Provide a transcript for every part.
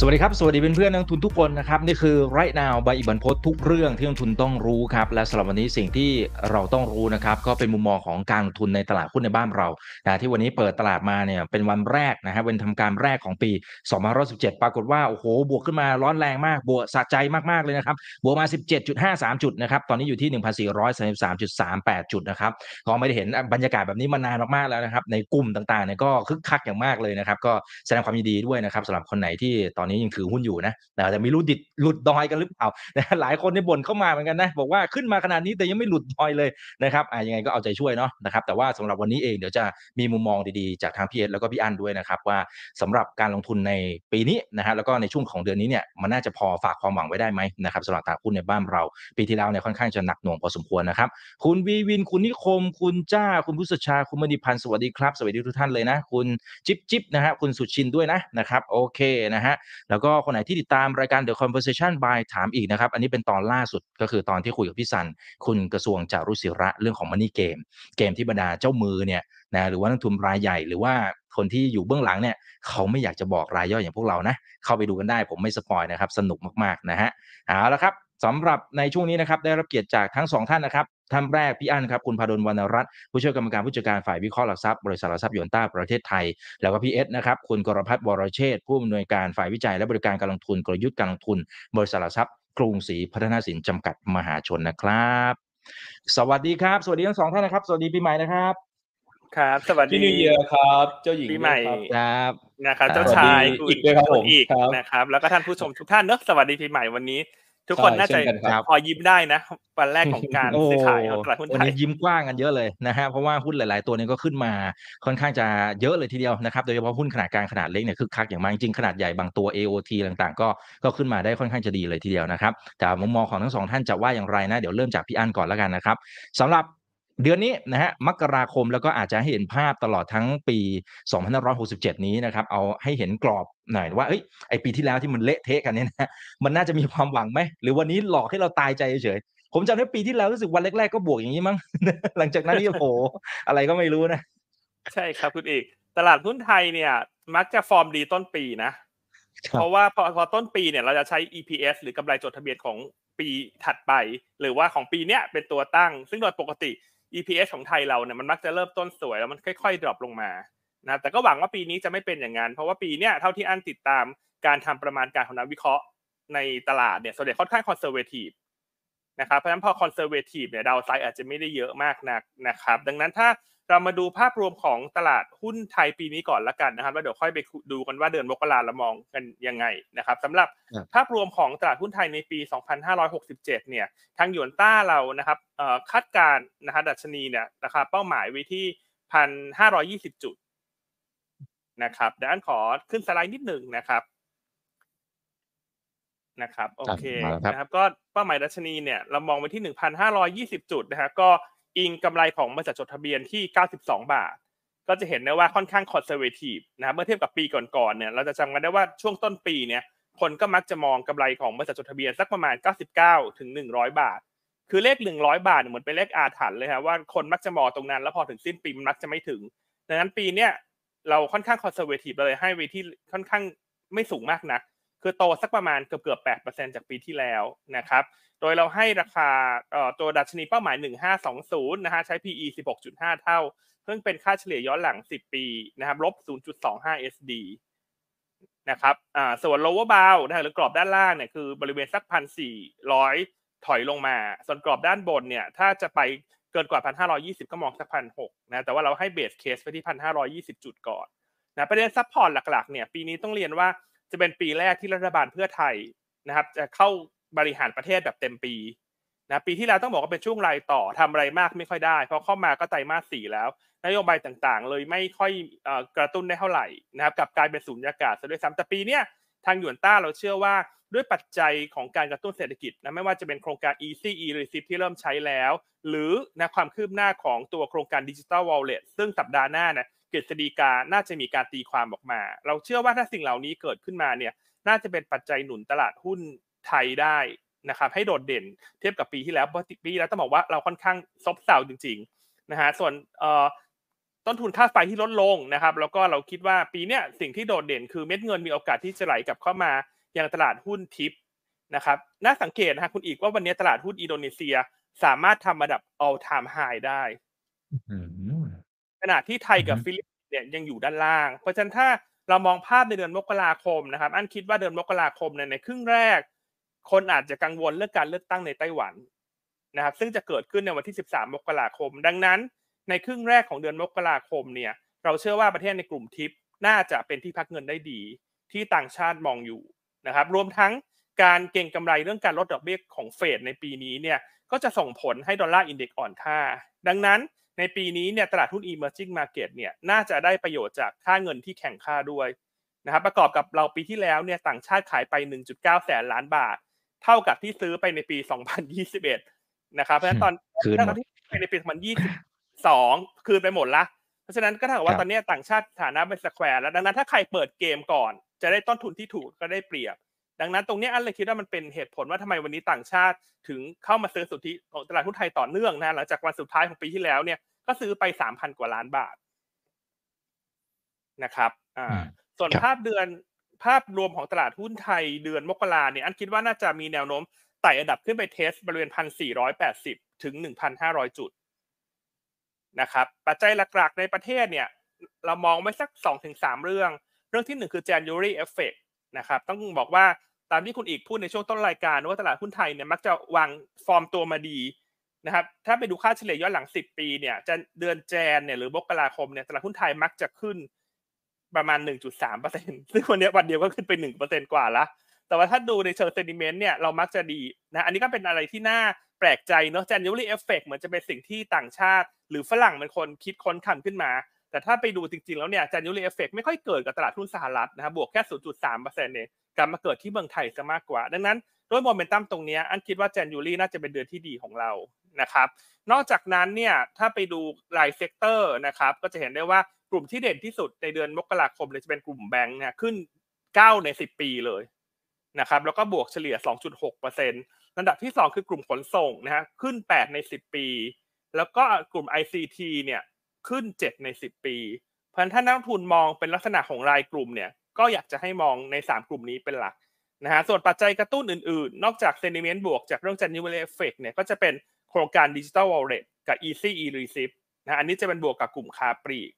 สวัสดีครับ สวัสดีเพื่อนๆนักลงทุนทุกคนนะครับ นี่คือ right now ใบอิบันพศทุกเรื่องที่นักลงทุนต้องรู้ครับ และสำหรับวันนี้สิ่งที่เราต้องรู้นะครับก็เป็นมุมมองของการลงทุนในตลาดหุ้นในบ้านเรานะที่วันนี้เปิดตลาดมาเนี่ยเป็นวันแรกนะฮะเป็นทำการแรกของปี2517 ปรากฏว่าโอ้โหบวกขึ้นมาร้อนแรงมากบวกสะใจมากๆเลยนะครับบวกมา 17.53 จุดนะครับตอนนี้อยู่ที่ 1,433.38 จุดนะครับก็ไม่ได้เห็นบรรยากาศแบบนี้มานานมากๆแล้วนะครับในกลุ่มต่างๆเนี่ยก็คึกคักอย่างมากเลยนะครับก็แสดงความยินดีด้วยนะครับสำหรับคนไหนที่ตอนนี้ยังถือหุ้นอยู่นะแต่ไม่รู้ดิดหลุดดอยกันหรือเปล่าหลายคนในบ่นเข้ามาเหมือนกันนะบอกว่าขึ้นมาขนาดนี้แต่ยังไม่หลุดดอยเลยนะครับอ่ายังไงก็เอาใจช่วยเนาะนะครับแต่ว่าสำหรับวันนี้เองเดี๋ยวจะมีมุมมองดีๆจากทางพี่เอสแล้วก็พี่อั้นด้วยนะครับว่าสำหรับการลงทุนในปีนี้นะฮะแล้วก็ในช่วงของเดือนนี้เนี่ยมันน่าจะพอฝากความหวังไว้ได้ไหมนะครับสำหรับตลาดหุ้นในบ้านเรา ปีที่แล้วเนี่ยค่อนข้างจะหนักหน่วงพอสมควรนะครับคุณวีวินคุณนิคม คุณจ้า คุณพุทธชา คุณมณีพันธ์สวัสดีครับ สวัสดีทุกท่านเลยนะ คุณจิ๊บจิ๊บนะฮะคุณสุชินด้วยนะนะครับโอเคนะฮะแล้วก็คนไหนที่ติดตามรายการ The Conversation by ถามอีกนะครับ อันนี้เป็นตอนล่าสุดก็คือตอนที่คุยกับพี่สัน คุณกระทรวงจารุศิระเรื่องของ Money Game เกมที่บรรดาเจ้ามือเนี่ยนะหรือว่านักทุนรายใหญ่หรือว่าคนที่อยู่เบื้องหลังเนี่ยเขาไม่อยากจะบอกรายย่อยอย่างพวกเรานะ เข้าไปดูกันได้ผมไม่สปอยนะครับ สนุกมากๆนะฮะเอาละครับสำหรับในช่วงนี้นะครับได้รับเกียรติจากทั้งสองท่านนะครับ ท่านแรกพี่อั้นครับคุณพาดลวรรณรัตน์ผู้ช่วยกรรมการผู้จัดการฝ่ายวิเคราะห์หลักทรัพย์บริษัทหลักทรัพย์ยนต้าประเทศไทย แล้วก็พี่เอสนะครับคุณกรพัฒน์วรเชษฐ์ผู้อำนวยการฝ่ายวิจัยและบริการการลงทุนกลยุทธ์การลงทุน บริษัทหลักทรัพย์กรุงศรีพัฒนาสินจำกัดมหาชนนะครับ สวัสดีครับ สวัสดีทั้งสองท่านนะครับ สวัสดีปีใหม่นะครับ ครับ สวัสดีพี่นิวเยียร์ครับ เจ้าหญิงปีใหม่ด้วยครับครับนะครับครับ เจ้าชายสวัสดีอีกด้วยครับผมอีกครับนะครับ แล้วก็ท่านผู้ชมทุกท่านเนอะสวัสดีปีใหม่วันนี้ ทุกคนใช่น่าจะเช่นกันครับพอยิ้มได้นะวันแรกของการโอ้ซื้อขายของตลาดหุ้นวันไทยนี้ยิ้มกว้างกันเยอะเลยนะฮะเพราะว่าหุ้นหลาย ๆ ตัวนี้ก็ขึ้นมาค่อนข้างจะเยอะเลยทีเดียวนะครับโดยเฉพาะหุ้นขนาดกลางขนาดเล็กเนี่ยคึกคักอย่างมากจริงๆขนาดใหญ่บางตัว AOT ต่าง ๆ ก็ก็ขึ้นมาได้ค่อนข้างจะดีเลยทีเดียวนะครับแต่มุมมองของทั้งสองท่านจะว่าอย่างไรนะเดี๋ยวเริ่มจากพี่อั้นก่อนแล้วกันนะครับสำหรับ เดือนนี้นะฮะมกราคมแล้วก็อาจจะให้เห็นภาพตลอดทั้งปี 2567 นี้นะครับ เอาให้เห็นกรอบหน่อยว่าเอ้ยไอปีที่แล้วที่มันเละเทะกันเนี่ยนะมันน่าจะมีความหวังไหมหรือวันนี้หลอกให้เราตายใจเฉยๆผมจำได้ปีที่แล้วรู้สึกวันแรกๆก็บวกอย่างนี้มั้งหลังจากนั้นนี่โอ้โหอะไรก็ไม่รู้นะ ใช่ครับคุณเอกตลาดหุ้นไทยเนี่ย มักจะฟอร์มดีต้นปีนะ เพราะว่าพอพอต้นปีเนี่ยเราจะใช้ EPS หรือกำไรจดทะเบียนของปีถัดไป หรือว่าของปีเนี้ยเป็นตัวตั้ง ซึ่งโดยปกติ EPS ของไทยเราเนี่ยมันมักจะเริ่มต้นสวยแล้วมันค่อยๆ drop ลงมานะแต่ก็หวังว่าปีนี้จะไม่เป็นอย่างนั้นเพราะว่าปีเนี้ยเท่าที่อันติดตามการทำประมาณการของนักวิเคราะห์ในตลาดเนี่ยส่วนใหญ่ค่อนข้าง conservative นะครับเพราะฉะนั้นพอ conservative เนี่ย downside อาจจะไม่ได้เยอะมากนักนะครับ ดังนั้นถ้า เรามาดูภาพรวมของตลาดหุ้นไทยปีนี้ก่อนละกันนะครับแล้วเดี๋ยวค่อยไปดูกันว่าเดือนมกราเรามองกันยังไงนะครับสำหรับครับภาพรวมของตลาดหุ้นไทยในปี 2567 เนี่ยทางหยวนต้าเรานะครับเอ่อคาดการณ์นะครับดัชนีเนี่ยราคาเป้าหมายไว้ที่ 1,520 จุดนะครับเดี๋ยวอันขอขึ้นสไลด์นิดหนึ่งนะครับนะครับโอเคมาแล้วครับนะครับก็เป้าหมายดัชนีเนี่ยเรามองไว้ที่ 1,520 จุดนะครับก็ อิงกำไรของบริษัทจดทะเบียนที่ 92 บาท ก็จะเห็นได้ว่าค่อนข้าง conservative นะครับเมื่อเทียบกับปีก่อนๆเนี่ยเราจะจำกันได้ว่าช่วงต้นปีเนี่ยคนก็มักจะมองกำไรของบริษัทจดทะเบียนสักประมาณ 99 ถึง 100 บาท คือเลข 100 บาทเนี่ยเหมือนเป็นเลขอาถรรพ์เลยครับว่าคนมักจะมองตรงนั้น แล้วพอถึงสิ้นปีมันมักจะไม่ถึง ดังนั้นปีเนี้ยเราค่อนข้าง conservative เลยให้ไว้ที่ค่อนข้างไม่สูงมากนัก คือโตสักประมาณเกือบเกือบ 8%จากปีที่แล้วนะครับ โดยเราให้ราคาตัวดัชนีเป้าหมาย 1520 นะฮะใช้ PE 16.5 เท่าซึ่งเป็นค่าเฉลี่ยย้อนหลัง 10 ปีนะครับลบ 0.25 SD นะครับอ่าส่วน lower bound นะหรือกรอบด้านล่างเนี่ยคือบริเวณสัก1,400ถอยลงมา ส่วนกรอบด้านบนเนี่ยถ้าจะไปเกินกว่า1,520ก็มองสัก1,600นะแต่ว่าเราให้ base case ไปที่1,520จุดก่อนนะประเด็น support หลักๆเนี่ยปีนี้ต้องเรียนว่า จะเป็นปีแรกที่รัฐบาลเพื่อไทยนะครับ จะเข้าบริหารประเทศแบบเต็มปีนะปีที่แล้วต้องบอกว่าเป็นช่วงรายต่อทำอะไรมากไม่ค่อยได้เพราะเข้ามาก็ไตรมาสสี่แล้ว นโยบายต่างๆ เลยไม่ค่อยอกระตุ้นได้เท่าไหร่นะครับกลับกลายเป็นศูนยากาศซะด้วยซ้ำแต่ปีเนี้ยทางหยวนต้าเราเชื่อว่าด้วยปัจจัยของการกระตุ้นเศรษฐกิจนะไม่ว่าจะเป็นโครงการ Easy e receipt ที่เริ่มใช้แล้ว หรือนะความคืบหน้าของตัวโครงการ Digital Wallet ซึ่งสัปดาห์หน้านะ กฤษฎีกาน่าจะมีการตีความออกมา เราเชื่อว่าถ้าสิ่งเหล่านี้เกิดขึ้นมาเนี่ยน่าจะเป็นปัจจัยหนุนตลาดหุ้นไทยได้นะครับให้โดดเด่นเทียบกับปีที่แล้วเพราะปีที่แล้วต้องบอกว่าเราค่อนข้างซบเซาจริงๆนะฮะส่วนต้นทุนค่าไฟที่ลดลงนะครับ แล้วก็เราคิดว่าปีเนี้ยสิ่งที่โดดเด่นคือเม็ดเงินมีโอกาสที่จะไหลกลับเข้ามายังตลาดหุ้นทิปนะครับน่าสังเกตนะฮะคุณอีกว่าวันนี้ตลาดหุ้นอินโดนีเซียสามารถทำระดับ all time high ได้ ณะที่ไทยกับฟิลิปปินส์เนี่ยยังอยู่ด้านล่าง เพราะฉะนั้นถ้าเรามองภาพในเดือนมกราคมนะครับ อันคิดว่าเดือนมกราคมในในครึ่งแรก คนอาจจะกังวลเรื่องการเลือกตั้งในไต้หวันนะครับ ซึ่งจะเกิดขึ้นในวันที่ 13 มกราคม ดังนั้น ในครึ่งแรกของเดือนมกราคมเนี่ย เราเชื่อว่าประเทศในกลุ่มทิปน่าจะเป็นที่พักเงินได้ดี ที่ต่างชาติมองอยู่นะครับ รวมทั้งการเก็งกำไรเรื่องการลดดอกเบี้ยของเฟดในปีนี้เนี่ย ก็จะส่งผลให้ Dollar Index อ่อนค่า ดังนั้น ในปีนี้เนี่ยตลาดหุ้น emerging market เนี่ยน่าจะได้ประโยชน์จากค่าเงินที่แข็งค่าด้วยนะครับประกอบกับเราปีที่แล้วเนี่ยต่างชาติขายไป 1.9 แสนล้านบาท เท่ากับที่ซื้อไปในปี 2021 นะครับเพราะฉะนั้นตอนตอนที่ไปในปี 2022 คืนไปหมดละเพราะฉะนั้นก็เท่ากับว่าตอนนี้ต่างชาติฐานะเป็น square แล้วดังนั้นถ้าใครเปิดเกมก่อน จะได้ต้นทุนที่ถูกก็ได้เปรียบ ดังนั้นตรงนี้อันเลยคิดว่ามันเป็นเหตุผลว่าทำไมวันนี้ต่างชาติถึงเข้ามาซื้อสุทธิของตลาดหุ้นไทยต่อเนื่องนะหลังจากวันสุดท้ายของปีที่แล้วเนี่ยก็ซื้อไปสามพันกว่าล้านบาทนะครับอ่าส่วนภาพเดือนภาพรวมของตลาดหุ้นไทยเดือนมกราเนี่ยอันคิดว่าน่าจะมีแนวโน้มไต่ระดับขึ้นไปเทสบริเวณพันสี่ร้อยแปดสิบถึงหนึ่งพันห้าร้อยจุดนะครับปัจจัยหลักๆในประเทศเนี่ยเรามองไว้สักสองถึงสามเรื่อง เรื่องที่หนึ่งคือ January effect นะครับต้องบอกว่า ตามที่คุณอีกพูดในช่วงต้นรายการว่าตลาดหุ้นไทยเนี่ยมักจะวางฟอร์มตัวมาดีนะครับถ้าไปดูค่าเฉลี่ยย้อนหลัง 10 ปีเนี่ยจะเดือนแจนเนี่ยหรือมกราคมเนี่ยตลาดหุ้นไทยมักจะขึ้นประมาณ 1.3%ซึ่งวันนี้วันเดียวก็ขึ้นไป 1%กว่าละแต่ว่าถ้าดูในเชิงเซนิเมนต์เนี่ยเรามักจะดีนะอันนี้ก็เป็นอะไรที่น่าแปลกใจเนาะ January effect เหมือนจะเป็นสิ่งที่ต่างชาติ หรือฝรั่งเป็นคนคิดค้นคำขึ้นมา แต่ถ้าไปดูจริงๆแล้วเนี่ย January effect ไม่ค่อยเกิดกับตลาดหุ้นสหรัฐนะครับบวกแค่ 0.3%เอง กลับมาเกิดที่เมืองไทยซะมากกว่า ดังนั้นด้วยโมเมนตัมตรงนี้อันคิดว่า January น่าจะเป็นเดือนที่ดีของเรานะครับนอกจากนั้นเนี่ยถ้าไปดูราย sector นะครับก็จะเห็นได้ว่ากลุ่มที่เด่นที่สุดในเดือนมกราคมเลยจะเป็นกลุ่มแบงค์เนี่ยขึ้น 9 ใน 10 ปีเลยนะครับแล้วก็บวกเฉลี่ย 2.6%ลำดับที่ 2 คือกลุ่มขนส่งนะฮะขึ้น 8 ใน 10 ปี แล้วก็กลุ่ม ICT เนี่ยขึ้น 7 ใน 10 ปี เพราะฉะนั้นถ้านักทุนมองเป็นลักษณะของรายกลุ่มเนี่ย ก็อยากจะให้มองใน 3 กลุ่มนี้เป็นหลักนะฮะส่วนปัจจัยกระตุ้นอื่นๆ นอกจากเซนิเมนต์บวกจากเรื่อง January effect เนี่ยก็จะเป็นโครงการดิจิ t a ลวอลเล็ตกับ Easy e receipt นะอันนี้จะเป็นบวกกับกลุ่มค้าปลีก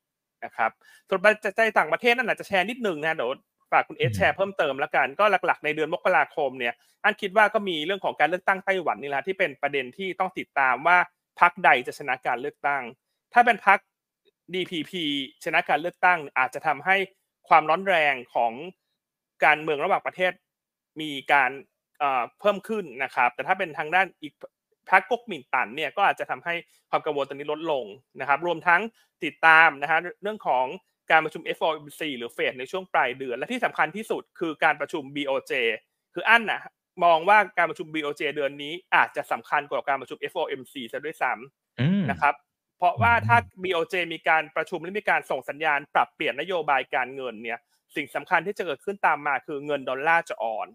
นะครับส่วนปัจจัยต่างประเทศนั่นอาจจะแชร์นิดนึงนะเดี๋ยวฝากคุณเอสแชร์เพิ่มเติมแล้วกันก็หลักๆ ในเดือนมกราคมเนี่ยอันคิดว่าก็มีเรื่องของการเลือกตั้งไต้หวันนี่แหละที่เป็นประเด็นที่ต้องติดตามว่าพรรคใดจะชนะการเลือกตั้ง ถ้าเป็นพรรค DPP ชนะการเลือกตั้ง อาจจะทำให้ ความร้อนแรงของการเมืองระหว่างประเทศมีการเพิ่มขึ้นนะครับ แต่ถ้าเป็นทางด้านอีกพรรคก๊กมินตันเนี่ยก็อาจจะทำให้ความกังวลตรงนี้ลดลงนะครับ รวมทั้งติดตามนะฮะเรื่องของการประชุม FOMC หรือเฟดในช่วงปลายเดือน และที่สำคัญที่สุดคือการประชุม BOJ คืออันนะมองว่าการประชุม BOJ เดือนนี้อาจจะสำคัญกว่าการประชุม FOMC ซะด้วยซ้ำนะครับ เพราะว่าถ้า BOJ มีการประชุมและมีการส่งสัญญาณปรับเปลี่ยนนโยบายการเงินเนี่ยสิ่งสำคัญที่จะเกิดขึ้นตามมาคือเงินดอลลาร์จะอ่อน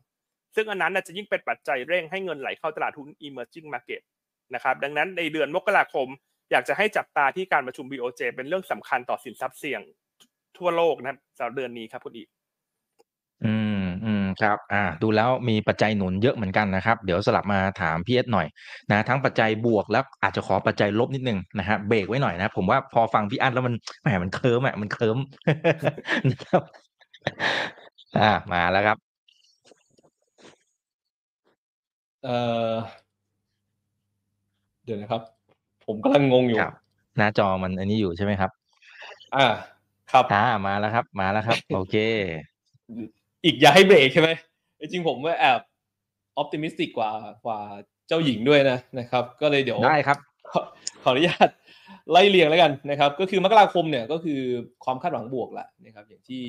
ซึ่งอันนั้นจะยิ่งเป็นปัจจัยเร่งให้เงินไหลเข้าตลาดหุ้น emerging market นะครับดังนั้นในเดือนมกราคม อยากจะให้จับตาที่การประชุม BOJ เป็นเรื่องสำคัญต่อสินทรัพย์เสี่ยงทั่วโลกนะครับสำหรับเดือนนี้ครับคุณอีกอืมอืม ครับอ่าดูแล้วมีปัจจัยหนุนเยอะเหมือนกันนะครับ เดี๋ยวสลับมาถามพี่เอสหน่อยนะทั้งปัจจัยบวกแล้วอาจจะขอปัจจัยลบนิดนึงนะฮะเบรกไว้หน่อยนะผมว่าพอฟังพี่อันแล้วมันแหมมันเคลิ้มอะมันเคลิ้มนะครับอ่ามาแล้วครับ เอ่อเดี๋ยวนะครับ ผมกำลังงงอยู่ครับ หน้าจอมันอันนี้อยู่ใช่ไหมครับ อ่า ครับอ่ามาแล้วครับ มาแล้วครับ โอเค อีกอย่าให้เบรกใช่ไหมจริงๆผมว่าแอบออพติมิสติกกว่ากว่าเจ้าหญิงด้วยนะนะครับ ก็เลยเดี๋ยวได้ครับขอขออนุญาตไล่เรียงแล้วกันนะครับ ก็คือมกราคมเนี่ยก็คือความคาดหวังบวกแหละนะครับอย่างที่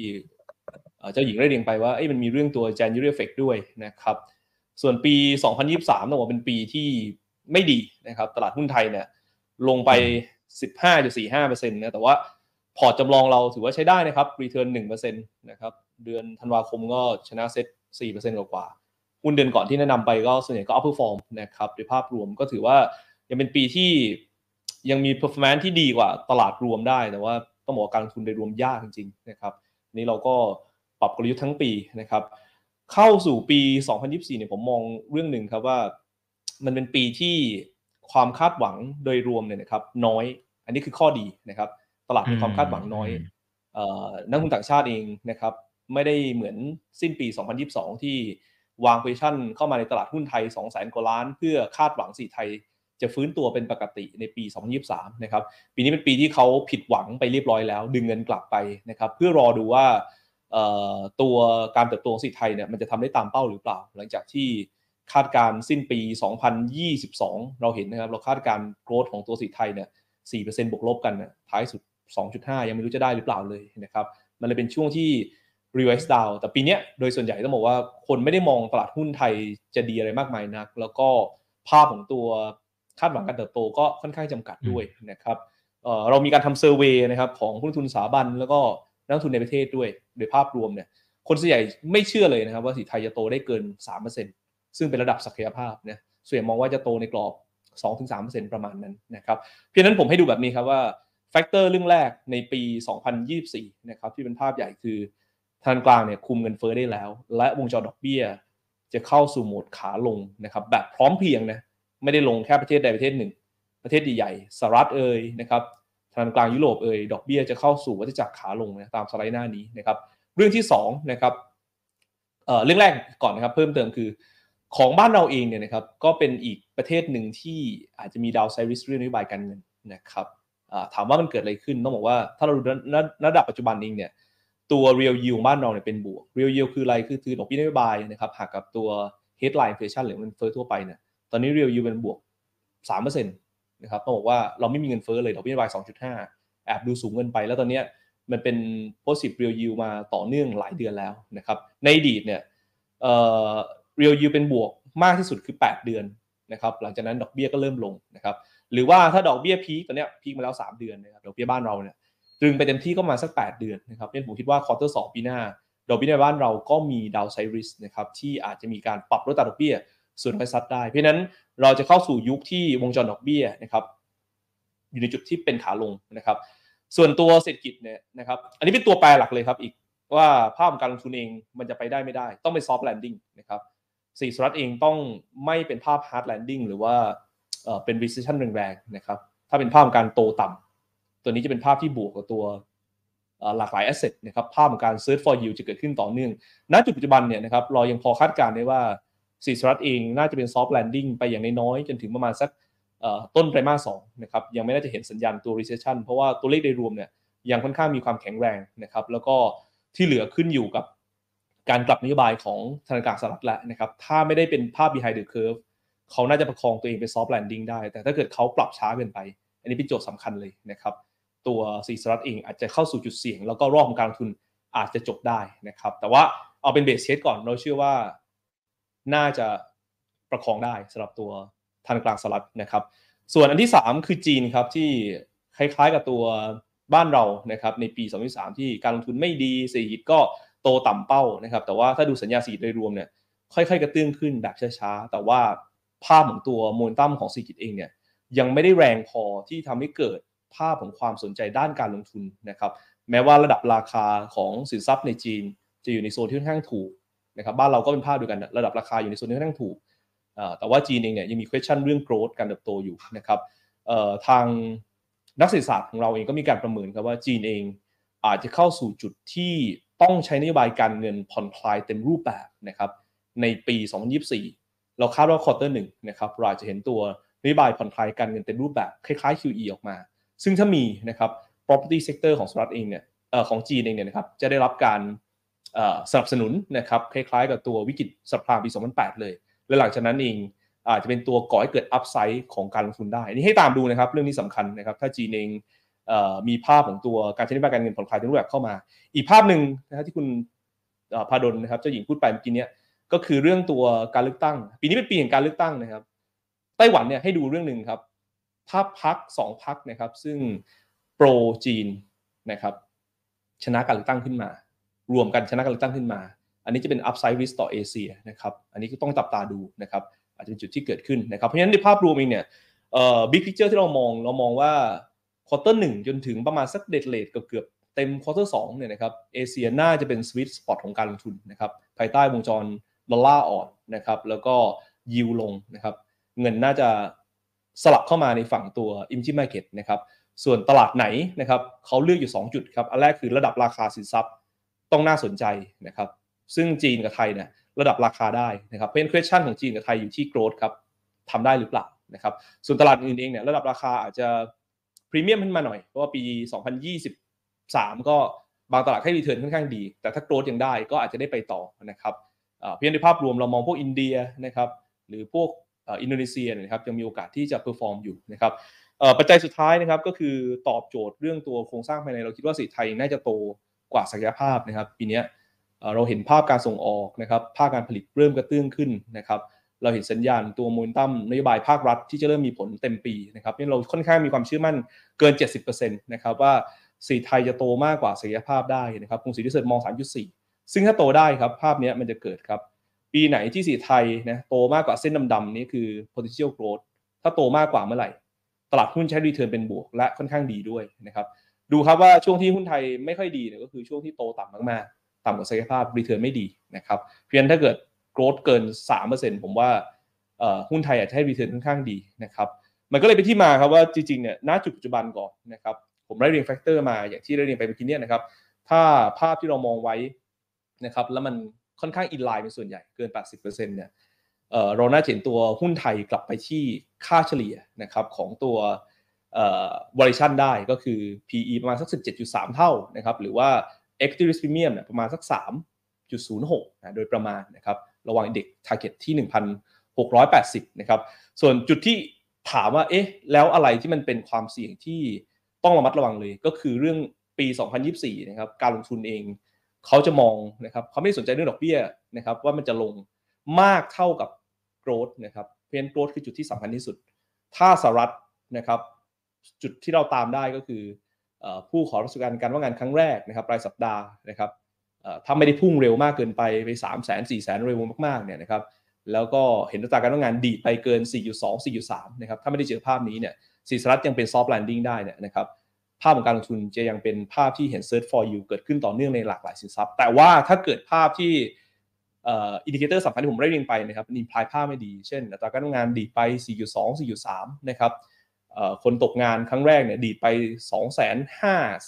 เจ้าหญิงได้เรียงไปว่ามันมีเรื่องตัว January effect ด้วยนะครับ ส่วนปี 2023ต้องบอกเป็นปีที่ไม่ดีนะครับ ตลาดหุ้นไทยเนี่ยลงไป 15.45%นะแต่ว่าพอร์ตจำลองเราถือว่าใช้ได้นะครับ return 1%นะครับ เดือนธันวาคมก็ชนะเซ็ต4%กว่าหุ้นเดือนก่อนที่แนะนำไปก็ส่วนใหญ่ก็ outperform นะครับโดยภาพรวมก็ถือว่ายังเป็นปีที่ยังมี performance ที่ดีกว่าตลาดรวมได้แต่ว่าต้องบอกการลงทุนโดยรวมยากจริงๆนะครับนี้เราก็ปรับกลยุทธ์ทั้งปีนะครับ เข้าสู่ปี 2024เนี่ยผมมองเรื่องหนึ่งครับว่ามันเป็นปีที่ความคาดหวังโดยรวมเนี่ยนะครับ น้อย อันนี้คือข้อดีนะครับ ตลาดมีความคาดหวังน้อยนักลงทุนต่างชาติเองนะครับ ไม่ได้เหมือนสิ้นปี 2022 ที่วางโพชั่นเข้ามาในตลาดหุ้นไทย 2 0 0แสนกว่าล้าน เพื่อคาดหวังสีไทยจะฟื้นตัวเป็นปกติในปี 2023 นะครับ ปีนี้เป็นปีที่เขาผิดหวังไปเรียบร้อยแล้ว ดึงเงินกลับไปนะครับ เพื่อรอดูว่าตัวการเติบโตของสีไทยเนี่ยมันจะทำได้ตามเป้าหรือเปล่า หลังจากที่คาดการสิ้นปี 2022 เราเห็นนะครับ เราคาดการโกรธของตัวสีไทยเนี่ย 4%บวกลบกันนะท้ายสุด 2.5 ยังไม่รู้จะได้หรือเปล่าเลยนะครับ มันเลยเป็นช่วงที่ reverse down แต่ปีนี้โดยส่วนใหญ่ต้องบอกว่าคนไม่ได้มองตลาดหุ้นไทยจะดีอะไรมากมายนัก แล้วก็ภาพของตัวคาดหวังการเติบโตก็ค่อนข้างจำกัดด้วยนะครับเเรามีการทำ survey นะครับของผู้ลงทุนสถาบันแล้วก็นักลงทุนในประเทศด้วย โดยภาพรวมเนี่ยคนส่วนใหญ่ไม่เชื่อเลยนะครับว่าเศรษฐกิจไทยจะโตได้เกิน 3%ซึ่งเป็นระดับศักยภาพนะส่วนใหญ่มองว่าจะโตในกรอบ 2-3%ประมาณนั้นนะครับเพราะฉะนั้นผมให้ดูแบบนี้ครับว่า factor เรื่องแรกในปี 2024 นะครับที่เป็นภาพใหญ่คือ ธนาคารกลางเนี่ยคุมเงินเฟ้อได้แล้ว และวงจรดอกเบี้ย จะเข้าสู่โหมดขาลงนะครับแบบพร้อมเพียงนะไม่ได้ลงแค่ประเทศใดประเทศหนึ่ง ประเทศใหญ่ๆสหรัฐเอ่ยนะครับธนาคารกลางยุโรปเอ่ยดอกเบี้ยจะเข้าสู่วัฏจักรขาลงนะตามสไลด์หน้านี้นะครับเรื่องที่2นะครับเเรื่องแรกก่อนนะครับเพิ่มเติมคือของบ้านเราเองเนี่ยนะครับก็เป็นอีกประเทศหนึ่งที่อาจจะมีดาวไซริสเรื่องนโยบายการเงินนะครับถามว่ามันเกิดอะไรขึ้นต้องบอกว่าถ้าเราดูระดับปัจจุบันเองเนี่ย ตัว real yield บ้านเราเนี่ยเป็นบวก real yield คืออะไรคือคือดอกเบี้ยนโยบายนะครับหักกับตัว headline inflation หรือเงินเฟ้อทั่วไปเนี่ยตอนนี้ real yield เป็นบวก3%นะครับต้องบอกว่าเราไม่มีเงินเฟ้อเลยดอกเบี้ยนโยบาย 2.5 แอบดูสูงเงินไป แล้วตอนนี้มันเป็น positive real yield มาต่อเนื่องหลายเดือนแล้วนะครับในอดีตเนี่ยเอ่อ real yield เป็นบวกมากที่สุดคือ 8 เดือนนะครับหลังจากนั้นดอกเบี้ยก็เริ่มลงนะครับหรือว่าถ้าดอกเบี้ย peak ตอนนี้ peak มาแล้ว 3 เดือนนะครับดอกเบี้ยบ้านเราเนี่ย ตึงไปเต็มที่ก็มาสัก 8 เดือนนะครับเนี่ยผมคิดว่า quarter สองปีหน้าดอกเบี้ยในบ้านเราก็มี downside risk นะครับที่อาจจะมีการปรับลดดอกเบี้ยส่วนไปซัดได้ เพราะนั้นเราจะเข้าสู่ยุคที่วงจรดอกเบี้ยนะครับอยู่ในจุดที่เป็นขาลงนะครับ ส่วนตัวเศรษฐกิจเนี่ยนะครับ อันนี้เป็นตัวแปรหลักเลยครับอีกว่าภาพการลงทุนเองมันจะไปได้ไม่ได้ ต้องเป็น soft landing นะครับเศรษฐกิจสหรัฐเองต้องไม่เป็นภาพ hard landing หรือว่าเป็น recession แรงๆนะครับ ถ้าเป็นภาพการโตต่ำ ตัวนี้จะเป็นภาพที่บวกกับตัวหลากหลาย asset นะครับภาพของการ search for yield จะเกิดขึ้นต่อเนื่อง ณ จุดปัจจุบันเนี่ยนะครับเรายังพอคาดการณ์ได้ว่าเศรษฐกิจสหรัฐเองน่าจะเป็น soft landing ไปอย่างน้อยๆจนถึงประมาณสักต้นไตรมาสสองนะครับยังไม่น่าจะเห็นสัญญาณตัว recession เพราะว่าตัวเลขโดยรวมเนี่ยยังค่อนข้างมีความแข็งแรงนะครับแล้วก็ที่เหลือขึ้นอยู่กับการกลับนโยบายของธนาคารสหรัฐแหล้วนะครับถ้าไม่ได้เป็นภาพ behind the curve เขาน่าจะประคองตัวเองเป็น soft landing ได้ แต่ถ้าเกิดเขาปรับช้าเกินไป อันนี้เป็นโจทย์สำคัญเลยนะครับ ตัวสีสรัฐเองอาจจะเข้าสู่จุดเสี่ยง แล้วก็รอบของการลงทุนอาจจะจบได้นะครับ แต่ว่าเอาเป็นเบสเชสก่อนเราเชื่อว่า น่าจะประคองได้สำหรับตัวธนาคารสหรัฐนะครับ ส่วนอันที่ 3 คือจีนครับที่คล้ายๆกับตัวบ้านเรานะครับในปี 2023 ที่การลงทุนไม่ดีเศรษฐกิจก็โตต่ำเป้านะครับ แต่ว่าถ้าดูสัญญาสีโดยรวมเนี่ยค่อยๆ กระตื้งขึ้นแบบช้าๆ แต่ว่าภาพของตัวโมเมนตัมของเศรษฐกิจเองเนี่ยยังไม่ได้แรงพอที่ทำให้เกิด ภาพของความสนใจด้านการลงทุนนะครับ แม้ว่าระดับราคาของสินทรัพย์ในจีน จะอยู่ในโซนที่ค่อนข้างถูกนะครับบ้านเราก็เป็นภาพเดียวกันระดับราคาอยู่ในโซนที่ค่อนข้างถูกแต่ว่าจีนเองเนี่ยยังมี question เรื่อง growth การเติบโตอยู่นะครับทางนักเศรษฐศาสตร์ของเราเองก็มีการประเมินครับว่าจีนเองอาจจะเข้าสู่จุดที่ต้องใช้นโยบายการเงินผ่อนคลายเต็มรูปแบบนะครับในปี 2024 เราคาดว่าควอเตอร์หนึ่งนะครับเราจะเห็นตัวนโยบายผ่อนคลายการเงินเต็มรูปแบบคล้ายๆ QE ออกมา ซึ่งถ้ามีนะครับ property sector ของสหรัฐเองเนี่ยของจีนเองเนี่ยนะครับจะได้รับการสนับสนุนนะครับคล้ายๆกับตัววิกฤตสัปดาห์ปี 2008 เลย และหลังจากนั้นเองอาจจะเป็นตัวก่อให้เกิดอัพไซด์ของการลงทุนได้ นี่ให้ตามดูนะครับ เรื่องนี้สำคัญนะครับ ถ้าจีนเองมีภาพของตัวการใช้นโยบายการเงินผ่อนคลายในรูปแบบเข้ามา อีกภาพหนึ่งนะครับที่คุณพาดลนะครับเจ้าหญิงพูดไปเมื่อกี้นี้ก็คือเรื่องตัวการเลือกตั้ง ปีนี้เป็นปีแห่งการเลือกตั้งนะครับไต้หวันเนี่ยให้ดูเรื่องหนึ่งครับ ถ้าพักสองพักนะครับ ซึ่งpro จีนนะครับชนะการเลือกตั้งขึ้นมา รวมกันชนะการเลือกตั้งขึ้นมา อันนี้จะเป็น upside risk ต่อเอเชียนะครับอันนี้ก็ต้องจับตาดูนะครับอาจจะเป็นจุดที่เกิดขึ้นนะครับเพราะฉะนั้นในภาพรวมเองเนี่ยเอ่อ big picture ที่เรามองเรามองว่า quarter หนึ่งจนถึงประมาณสักเดทเลทเกือบเต็ม quarter สองเนี่ยนะครับเอเชียน่าจะเป็น sweet spot ของการลงทุนนะครับภายใต้วงจรดอลลาร์อ่อนนะครับแล้วก็ยิวลงนะครับเงินน่าจะ สลับเข้ามาในฝั่งตัว i m a g e Market นะครับส่วนตลาดไหนนะครับเขาเลือกอยู่ 2 จุดครับอันแรกคือระดับราคาสินทรัพย์ต้องน่าสนใจนะครับซึ่งจีนกับไทยเนี่ยระดับราคาได้นะครับเป็น question ของจีนกับไทยอยู่ที่ growth ครับทำได้หรือเปล่านะครับส่วนตลาดอื่นเองเนี่ยระดับราคาอาจจะพรีเมียมขึ้นมาหน่อย เพราะว่าปี 2023 ก็บางตลาดให้รีเทิร์นค่อนข้างดี แต่ถ้าโกรธยังได้ก็อาจจะได้ไปต่อนะครับเพียงในภาพรวมเรามองพวกอินเดียนะครับหรือพวก อินโดนีเซียนะครับยังมีโอกาสที่จะ perform อยู่นะครับปัจจัยสุดท้ายนะครับก็คือตอบโจทย์เรื่องตัวโครงสร้างภายในเราคิดว่าเศรษฐกิจไทยน่าจะโตกว่าศักยภาพนะครับปีนี้เราเห็นภาพการส่งออกนะครับภาคการผลิตเริ่มกระเตื้องขึ้นนะครับเราเห็นสัญญาณตัวโมูลตั้มนโยบายภาครัฐที่จะเริ่มมีผลเต็มปีนะครับนี่เราค่อนข้างมีความเชื่อมั่นเกิน 70%นะครับว่าเศรษฐกิจไทยจะโตมากกว่าศักยภาพได้นะครับกรุงศรี research มอง 3.4 ซึ่งถ้าโตได้ครับภาพนี้มันจะเกิดครับ ปีไหนที่เศรษฐกิจไทยนะโตมากกว่าเส้นดำๆนี้คือ potential growth ถ้าโตมากกว่าเมื่อไหร่ ตลาดหุ้นให้ return เป็นบวกและค่อนข้างดีด้วยนะครับดูครับว่าช่วงที่หุ้นไทยไม่ค่อยดีเนี่ยก็คือช่วงที่โตต่ำมากๆ ต่ำกว่าศักยภาพ return ไม่ดีนะครับเพียงถ้าเกิด growth เกิน 3%ผมว่าหุ้นไทยอาจจะให้รีเทิร์นค่อนข้างดีนะครับมันก็เลยเป็นที่มาครับว่าจริงๆเนี่ยณจุดปัจจุบันก่อนนะครับผมได้เรียง factor มาอย่างที่ได้เรียงไปเมื่อกี้เนี่ยนะครับถ้าภาพที่เรามองไว้นะครับแล้วมัน ค่อนข้าง inline เป็นส่วนใหญ่เกิน 80%เนี่ยเราน่าจะเห็นตัวหุ้นไทยกลับไปที่ค่าเฉลี่ยนะครับของตัววอริชันได้ก็คือ PE ประมาณสัก 17.3 เท่านะครับหรือว่า Equity Risk Premium เนี่ยประมาณสัก 3.06นะโดยประมาณนะครับระหว่างเด็ก Target ที่ 1,680นะครับส่วนจุดที่ถามว่าเอ๊ะแล้วอะไรที่มันเป็นความเสี่ยงที่ต้องระมัดระวังเลย ก็คือเรื่องปี 2024นะครับการลงทุนเอง เขาจะมองนะครับเขาไม่สนใจเรื่องดอกเบี้ยนะครับว่ามันจะลงมากเท่ากับโกรดนะครับเพนโกรดคือจุดที่สำคัญที่สุด ถ้าสหรัฐนะครับจุดที่เราตามได้ก็คือผู้ขอรับสการการว่างงานครั้งแรกนะครับรายสัปดาห์นะครับถ้าไม่ได้พุ่งเร็วมากเกินไปไป3 0 0 0 0 0 4 0 0 0 0 เร็วมากๆเนี่ยนะครับแล้วก็เห็นอัตราการว่างงานดีดไปเกิน 4.2 4.3 นะครับถ้าไม่ได้เจอภาพนี้เนี่ยเศรษฐกิจสหรัฐยังเป็น soft landing ได้เนี่ยนะครับ ภาพของการลงทุนจะยังเป็นภาพที่เห็น search for yield เกิดขึ้นต่อเนื่องในหลากหลายสินทรัพย์ แต่ว่าถ้าเกิดภาพที่ indicator สำคัญที่ผมได้เรียนไปนะครับมีพลายภาพไม่ดี เช่นอัตราว่างงานดีดไป 4.2 4.3 นะครับคนตกงานครั้งแรกเนี่ยดีดไป 2 5 0 0 0 0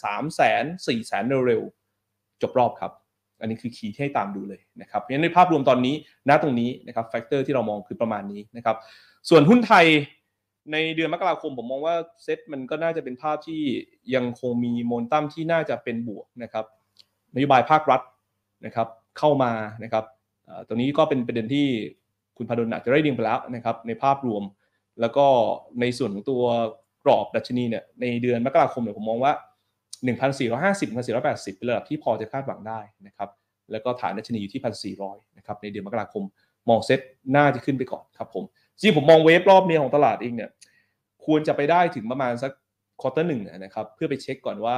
3 0 0 0 0 4 0 0 0 0เร็วๆ จบรอบครับ อันนี้คือ key ที่ให้ตามดูเลยนะครับเพราะฉะนั้นในภาพรวมตอนนี้ณตรงนี้นะครับ factor ที่เรามองคือประมาณนี้นะครับส่วนหุ้นไทย ในเดือนมกราคมผมมองว่าเซ็ตมันก็น่าจะเป็นภาพที่ยังคงมีโมนตัมที่น่าจะเป็นบวกนะครับนโยบายภาครัฐนะครับเข้ามานะครับตรงนี้ก็เป็นประเด็นที่คุณพดลอาจจะได้ดิงไปแล้วนะครับในภาพรวม แล้วก็ในส่วนของตัวกรอบดัชนีเนี่ยในเดือนมกราคมเนี่ยผมมองว่า 1,450 1,480 เป็นระดับที่พอจะคาดหวังได้นะครับแล้วก็ฐานดัชนีอยู่ที่ 1,400 นะครับในเดือนมกราคมมองเซ็ตน่าจะขึ้นไปก่อนครับผม จริงผมมอง wave รอบนี้ของตลาดเองเนี่ย ควรจะไปได้ถึงประมาณสัก quarter หนึ่งนะครับ เพื่อไปเช็คก่อนว่า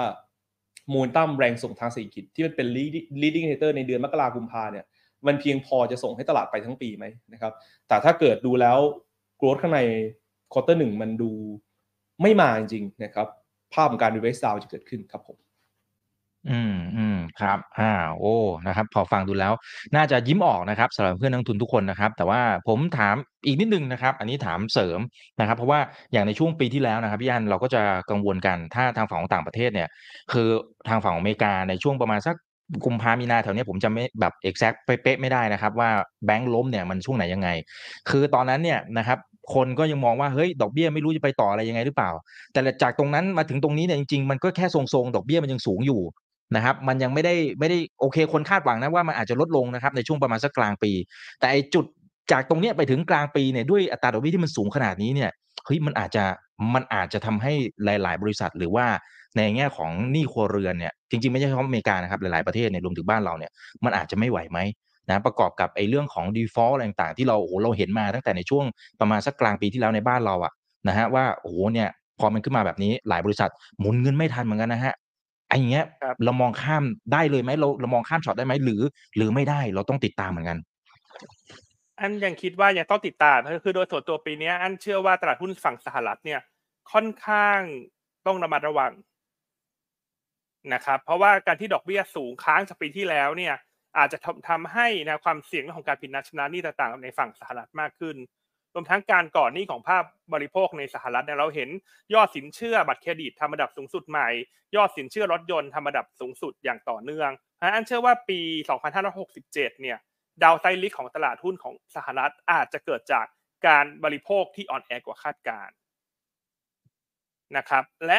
มูลตั้มแรงส่งทางเศรษฐกิจที่มันเป็น leading indicator ในเดือนมกรากุมภาเนี่ย มันเพียงพอจะส่งให้ตลาดไปทั้งปีไหมนะครับ แต่ถ้าเกิดดูแล้วกรอ w ข้างใน quarter หนึ่งมันดูไม่มาจริงๆนะครับ ภาพของการ reverse down จะเกิดขึ้นครับผม อืม อืม ครับ อ่า โอ้ นะครับ พอฟังดูแล้ว น่าจะยิ้มออกนะครับสำหรับเพื่อนนักลงทุนทุกคนนะครับ แต่ว่าผมถามอีกนิดนึงนะครับ อันนี้ถามเสริมนะครับ เพราะว่าอย่างในช่วงปีที่แล้วนะครับพี่อันเราก็จะกังวลกัน ถ้าทางฝั่งของต่างประเทศเนี่ย คือทางฝั่งของอเมริกาในช่วงประมาณสักกุมภามีนาแถวนี้ผมจะไม่แบบ exact เป๊ะไม่ได้นะครับ ว่าแบงก์ล้มเนี่ยมันช่วงไหนยังไง คือตอนนั้นเนี่ยนะครับคนก็ยังมองว่าเฮ้ยดอกเบี้ยไม่รู้จะไปต่ออะไรยังไงหรือเปล่า แต่จากตรงนั้นมาถึงตรงนี้เนี่ยจริงๆมันก็แค่ทรงๆดอกเบี้ยมันยังสูงอยู่ นะครับมันยังไม่ได้ไม่ได้โอเคคนคาดหวังนะว่ามันอาจจะลดลงนะครับในช่วงประมาณสักกลางปี แต่ไอจุดจากตรงนี้ไปถึงกลางปีเนี่ยด้วยอัตราดอกเบี้ยที่มันสูงขนาดนี้เนี่ยเฮ้ยมันอาจจะมันอาจจะทำให้หลาย ๆ บริษัทหรือว่าในแง่ของหนี้ครัวเรือนเนี่ยจริง ๆ ไม่ใช่เฉพาะอเมริกานะครับหลาย ๆ ประเทศเนี่ยรวมถึงบ้านเราเนี่ยมันอาจจะไม่ไหวไหมนะประกอบกับไอ้เรื่องของ default อะไรต่าง ๆ ที่เราโอ้เราเห็นมาตั้งแต่ในช่วงประมาณสักกลางปีที่แล้วในบ้านเราอะนะฮะว่าโอ้เนี่ยพอมันขึ้นมาแบบนี้หลายบริษัทหมุนเงินไม่ทันเหมือนกันนะฮะ ไอ้เงี้ยเรามองข้ามได้เลยไหมเราเรามองข้ามช็อตได้ไหมหรือ หรือไม่ได้เราต้องติดตามเหมือนกัน อันยังคิดว่ายังต้องติดตามก็คือโดยส่วนตัวปีนี้อันเชื่อว่าตลาดหุ้นฝั่งสหรัฐเนี่ย ค่อนข้างต้องระมัดระวังนะครับ เพราะว่าการที่ดอกเบี้ยสูงค้างจากปีที่แล้วเนี่ย อาจจะทำให้นะความเสี่ยงของการผิดนัดชำระหนี้ต่างๆ ในฝั่งสหรัฐมากขึ้นร วมทั้งการก่อนหนี้ของภาพบริโภคในสหรัฐเนี่ยเราเห็นยอดสินเชื่อบัตรเครดิตทำระดับสูงสุดใหม่ ยอดสินเชื่อรถยนต์ทำระดับสูงสุดอย่างต่อเนื่องอันเชื่อว่าปี 2567 เนี่ยดาวไซลิกของตลาดหุ้นของสหรัฐอาจจะเกิดจากการบริโภคที่อ่อนแอกว่าคาดการนะครับ และ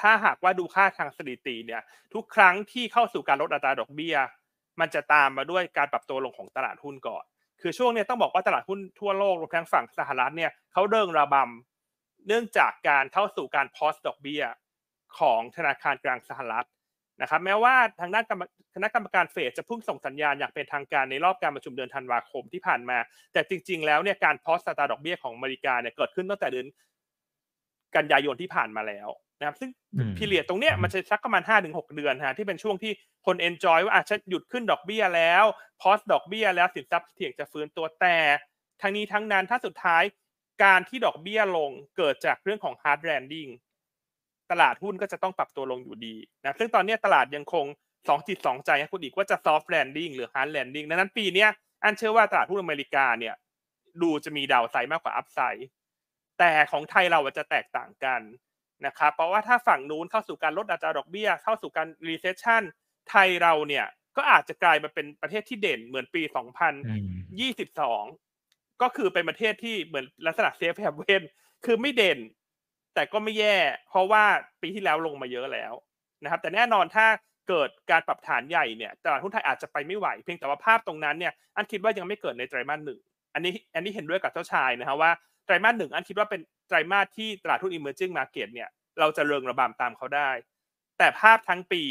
ถ้าหากว่าดูค่าทางสถิติเนี่ย ทุกครั้งที่เข้าสู่การลดอัตราดอกเบี้ย มันจะตามมาด้วยการปรับตัวลงของตลาดหุ้นก่อน คือช่วงนี้ต้องบอกว่าตลาดหุ้นทั่วโลกรวมทั้งฝั่งสหรัฐเนี่ยเขาเริ่งระบำเนื่องจากการเข้าสู่การพอสดอกเบี้ยของธนาคารกลางสหรัฐนะครับแม้ว่าทางด้านคณะกรรมการเฟดจะเพิ่งส่งสัญญาณอย่างเป็นทางการในรอบการประชุมเดือนธันวาคมที่ผ่านมา แต่จริง ๆ แล้วเนี่ยการพอสตาดอกเบี้ยของอเมริกาเนี่ยเกิดขึ้นตั้งแต่เดือน กันยายนที่ผ่านมาแล้วนะครับ ซึ่งพีเรียดตรงเนี้ยมันจะสักประมาณห้าถึงหกเดือนฮะที่เป็นช่วงที่คนเอนจอยว่าอาจจะหยุดขึ้นดอกเบี้ยแล้วพอสดอกเบี้ยแล้วสินทรัพย์เสี่ยงจะฟื้นตัวแต่ทั้งนี้ทั้งนั้นถ้าสุดท้ายการที่ดอกเบี้ยลงเกิดจากเรื่องของ hard landing ตลาดหุ้นก็จะต้องปรับตัวลงอยู่ดีนะซึ่งตอนนี้ตลาดยังคงสองจิตสองใจให้คุณอีกว่าจะ soft landing หรือ hard landing ดังนั้นปีนี้อันเชื่อว่าตลาดหุ้นอเมริกาเนี่ยดูจะมีดาวไซด์มากกว่าอัพไซด์ แต่ของไทยเราจะแตกต่างกันนะครับเพราะว่าถ้าฝั่งนู้นเข้าสู่การลดอัตราดอกเบี้ย เข้าสู่การ recession ไทยเราเนี่ยก็อาจจะกลายมาเป็นประเทศที่เด่นเหมือนปี 2022 ก็คือเป็นประเทศที่เหมือนลักษณะเซฟแฮเวนคือไม่เด่น แต่ก็ไม่แย่ เพราะว่าปีที่แล้วลงมาเยอะแล้วนะครับ แต่แน่นอนถ้าเกิดการปรับฐานใหญ่เนี่ยตลาดหุ้นไทยอาจจะไปไม่ไหว เพียงแต่ว่าภาพตรงนั้นเนี่ยอันคิดว่ายังไม่เกิดในไตรมาสหนึ่งอันนี้อันนี้เห็นด้วยกับเจ้าชายนะครับว่า ไตรมาสหนึ่งอันคิดว่าเป็นไตรมาสที่ตลาดหุ้น emerging market เนี่ยเราจะเริงระบำตามเขาได้ แต่ภาพทั้งปี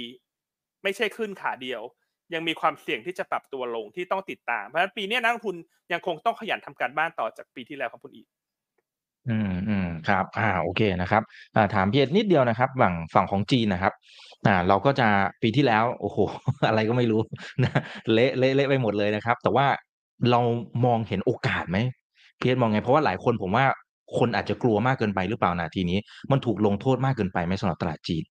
ไม่ใช่ขึ้นขาเดียว ยังมีความเสี่ยงที่จะปรับตัวลงที่ต้องติดตาม เพราะฉะนั้นปีนี้นักลงทุนยังคงต้องขยันทำการบ้านต่อจากปีที่แล้วครับคุณอีกอืมอืมครับ อ่าโอเคนะครับอ่าถามเพี่เอ็ดนิดเดียวนะครับฝั่งฝั่งของจีนนะครับอ่าเราก็จะปีที่แล้วโอ้โหอะไรก็ไม่รู้นะเละเละเละไปหมดเลยนะครับ แต่ว่าเรามองเห็นโอกาสไหม พี่เอ็ดมองไง เพราะว่าหลายคนผมว่าคนอาจจะกลัวมากเกินไปหรือเปล่านาทีนี้ มันถูกลงโทษมากเกินไปไหมสำหรับตลาดจีน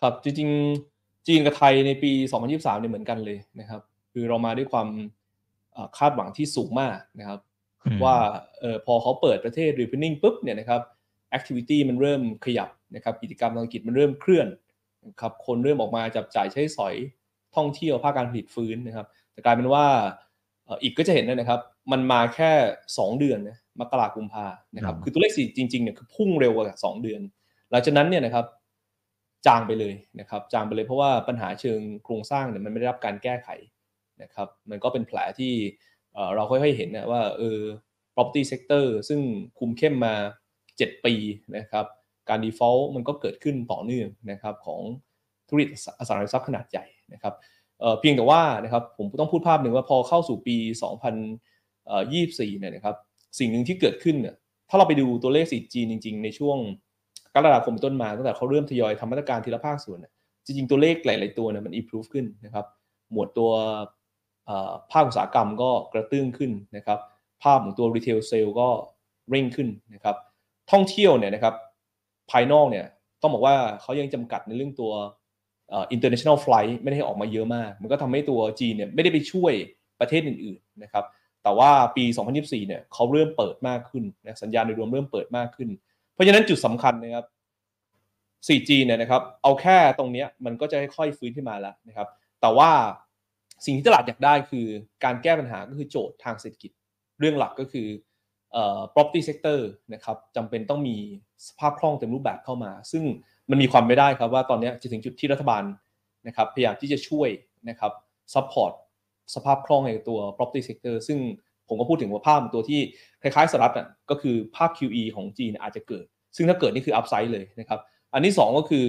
ครับจริงๆ จีนกับไทยในปี 2023เนี่ยเหมือนกันเลยนะครับ คือเรามาด้วยความคาดหวังที่สูงมากนะครับ ว่าเออพอเขาเปิดประเทศ reopening ปุ๊บเนี่ยนะครับ activity มันเริ่มขยับนะครับกิจกรรมทางกิจมันเริ่มเคลื่อนนะครับคนเริ่มออกมาจับจ่ายใช้สอยท่องเที่ยวภาคการผลิตฟื้นนะครับแต่กลายเป็นว่า อีกก็จะเห็นนะครับ มันมาแค่ 2 เดือนนะมกราคมพานะครับ คือตัวเลขสี่จริงๆเนี่ยคือพุ่งเร็วกว่า2เดือน หลังจากนั้นเนี่ยนะครับจางไปเลยนะครับ จางไปเลยเพราะว่าปัญหาเชิงโครงสร้างเนี่ยมันไม่ได้รับการแก้ไขนะครับ มันก็เป็นแผลที่เราค่อยๆเห็นนะว่าเออ property sector ซึ่งคุมเข้มมา 7 ปีนะครับ การ default มันก็เกิดขึ้นต่อเนื่องนะครับของธุรกิจอสังหาริมทรัพย์ขนาดใหญ่นะครับ เพียงแต่ว่านะครับผมต้องพูดภาพหนึ่งว่าพอเข้าสู่ปี 2024เนี่ยนะครับสิ่งหนึ่งที่เกิดขึ้นเนี่ยถ้าเราไปดูตัวเลข 4G จริง ๆ ในช่วงกรกฎาคมต้นมาตั้งแต่เขาเริ่มทยอยทำมาตรการทีละภาคส่วนจริงๆตัวเลขหลาย ๆตัวเนี่ยมัน improve ขึ้นนะครับหมวดตัวภาคอุตสาหกรรมก็กระเตื้องขึ้นนะครับภาพของตัว retail sales ก็เร่งขึ้นนะครับท่องเที่ยวเนี่ยนะครับภายนอกเนี่ยต้องบอกว่าเขายังจำกัดในเรื่องตัว international flight ไม่ได้ออกมาเยอะมาก มันก็ทำให้ตัวจีนเนี่ยไม่ได้ไปช่วยประเทศอื่นๆนะครับแต่ว่าปี 2024 เนี่ยเขาเริ่มเปิดมากขึ้นนะสัญญาณโดยรวมเริ่มเปิดมากขึ้น เพราะฉะนั้นจุดสำคัญนะครับ 4G เนี่ยนะครับ เอาแค่ตรงนี้มันก็จะค่อยๆฟื้นขึ้นมาแล้วนะครับ แต่ว่าสิ่งที่ตลาดอยากได้คือการแก้ปัญหาก็คือโจทย์ทางเศรษฐกิจ เรื่องหลักก็คือเอ่อ property sector นะครับจำเป็นต้องมีสภาพคล่องเต็มรูปแบบเข้ามา ซึ่ง มันมีความไม่ได้ครับว่าตอนนี้จะถึงจุดที่รัฐบาลนะครับพยายามที่จะช่วยนะครับ support สภาพคล่องในตัว property sector ซึ่งผมก็พูดถึงว่าภาพตัวที่คล้ายๆสหรัฐอะก็คือภาพ QE ของจีนอาจจะเกิด ซึ่งถ้าเกิดนี่คือ upside เลยนะครับอันที่ 2 ก็คือ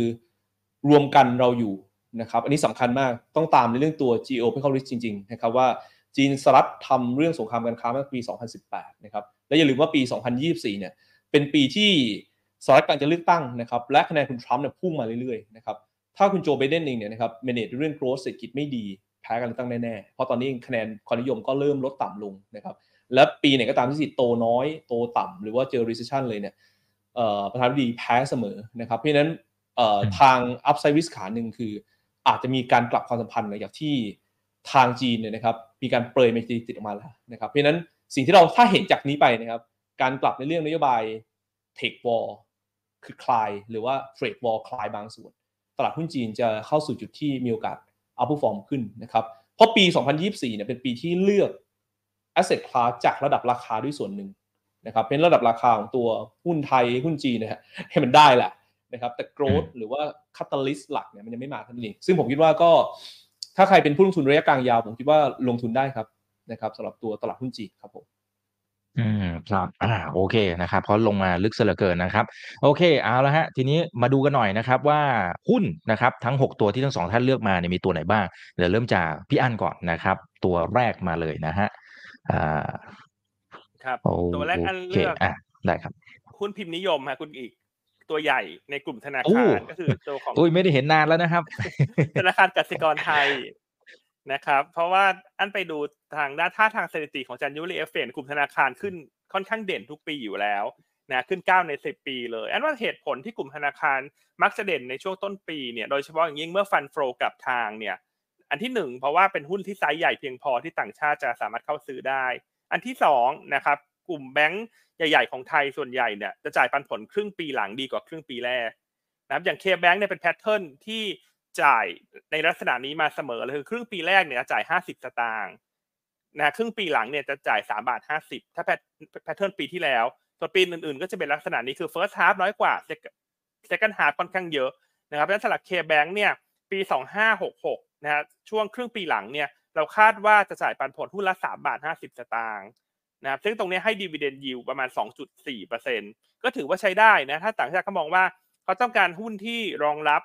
รวมกันเราอยู่นะครับอันนี้สำคัญมากต้องตามในเรื่องตัว geopolitical risk จริงๆนะครับว่าจีนสหรัฐทำเรื่องสงครามการค้าเมื่อปี 2018 นะครับและอย่าลืมว่าปี 2024 เนี่ยเป็นปีที่ สหรัฐกำลังจะเลือกตั้งนะครับและคะแนนคุณทรัมป์เนี่ยพุ่งมาเรื่อยๆนะครับถ้าคุณโจไบเดนเองเนี่ยนะครับเมเนจเรื่อง growth เศรษฐกิจไม่ดีแพ้การเลือกตั้งแน่ๆเพราะตอนนี้คะแนนความนิยมก็เริ่มลดต่ำลงนะครับและปีไหนก็ตามที่สิโตน้อยโตต่ำหรือว่าเจอ recession เลยเนี่ยประธานาธิบดีแพ้เสมอนะครับเพราะฉะนั้นทาง upside risk ขาหนึ่งคือ อาจจะมีการกลับความสัมพันธ์หลังจากที่ทางจีนเนี่ยนะครับมีการเปรยเมจิติดออกมาแล้วนะครับเพราะฉะนั้นสิ่งที่เราถ้าเห็นจากนี้ไปนะครับการกลับในเรื่องนโยบาย tech war คือคลายหรือว่า trade war คลายบางส่วน ตลาดหุ้นจีนจะเข้าสู่จุดที่มีโอกาส outperform ขึ้นนะครับ เพราะปี 2024 เนี่ยเป็นปีที่เลือก asset class จากระดับราคาด้วยส่วนหนึ่งนะครับเป็นระดับราคาของตัวหุ้นไทยหุ้นจีนนะฮะให้มันได้แหละนะครับแต่ growth หรือว่า catalyst หลักเนี่ยมันยังไม่มาเท่านั้นเองซึ่งผมคิดว่าก็ถ้าใครเป็นผู้ลงทุนระยะกลางยาว ผมคิดว่าลงทุนได้ครับนะครับสำหรับตัวตลาดหุ้นจีนครับผม อืมครับอ่าโอเคนะครับเพราะลงมาลึกเสียเหลือเกินนะครับ โอเคเอาละฮะ ทีนี้มาดูกันหน่อยนะครับว่าหุ้นนะครับทั้งหกตัวที่ทั้งสองท่านเลือกมาเนี่ยมีตัวไหนบ้างเดี๋ยวเริ่มจากพี่อั้นก่อนนะครับ ตัวแรกมาเลยนะฮะอ่าครับ ตัวแรกอันเลือกอ่าได้ครับหุ้นพิมพ์นิยมฮะคุณอีกตัวใหญ่ในกลุ่มธนาคารก็คือตัวของอุ้ยไม่ได้เห็นนานแล้วนะครับ ธนาคารกสิกรไทย นะครับ เพราะว่าอันไปดูทางด้านท่าทางสถิติของ January effect ในกลุ่มธนาคารขึ้นค่อนข้างเด่นทุกปีอยู่แล้วนะขึ้น 9 ใน 10 ปีเลย อันว่าเหตุผลที่กลุ่มธนาคารมักจะเด่นในช่วงต้นปีเนี่ยโดยเฉพาะอย่างยิ่งเมื่อ fund flow กลับทางเนี่ยอันที่ 1 เพราะว่าเป็นหุ้นที่ไซส์ใหญ่เพียงพอที่ต่างชาติจะสามารถเข้าซื้อได้ อันที่2นะครับกลุ่มแบงก์ใหญ่ ๆ ของไทยส่วนใหญ่เนี่ยจะจ่ายปันผลครึ่งปีหลังดีกว่าครึ่งปีแรกนะครับอย่าง KBANK เนี่ยเป็น pattern ที่ จ่ายในลักษณะนี้มาเสมอเลยคือครึ่งปีแรกเนี่ยจ่ายห้าสิบสตางค์นะครึ่งปีหลังเนี่ยจะจ่ายสามบาทห้าสิบถ้า pattern ปีที่แล้วส่วนปีอื่นๆ ก็จะเป็นลักษณะนี้คือ first half น้อยกว่า second half ค่อนข้างเยอะนะครับเพราะฉะนั้นสลัก KBANK เนี่ยปีสองห้าหกหกนะฮะช่วงครึ่งปีหลังเนี่ยเราคาดว่าจะจ่ายปันผลหุ้นละสามบาทห้าสิบสตางค์นะครับซึ่งตรงนี้ให้ดีเวเดนยิวประมาณ 2.4%ก็ถือว่าใช้ได้นะถ้าต่างชาติเขามองว่าเขาต้องการหุ้นที่รองรับ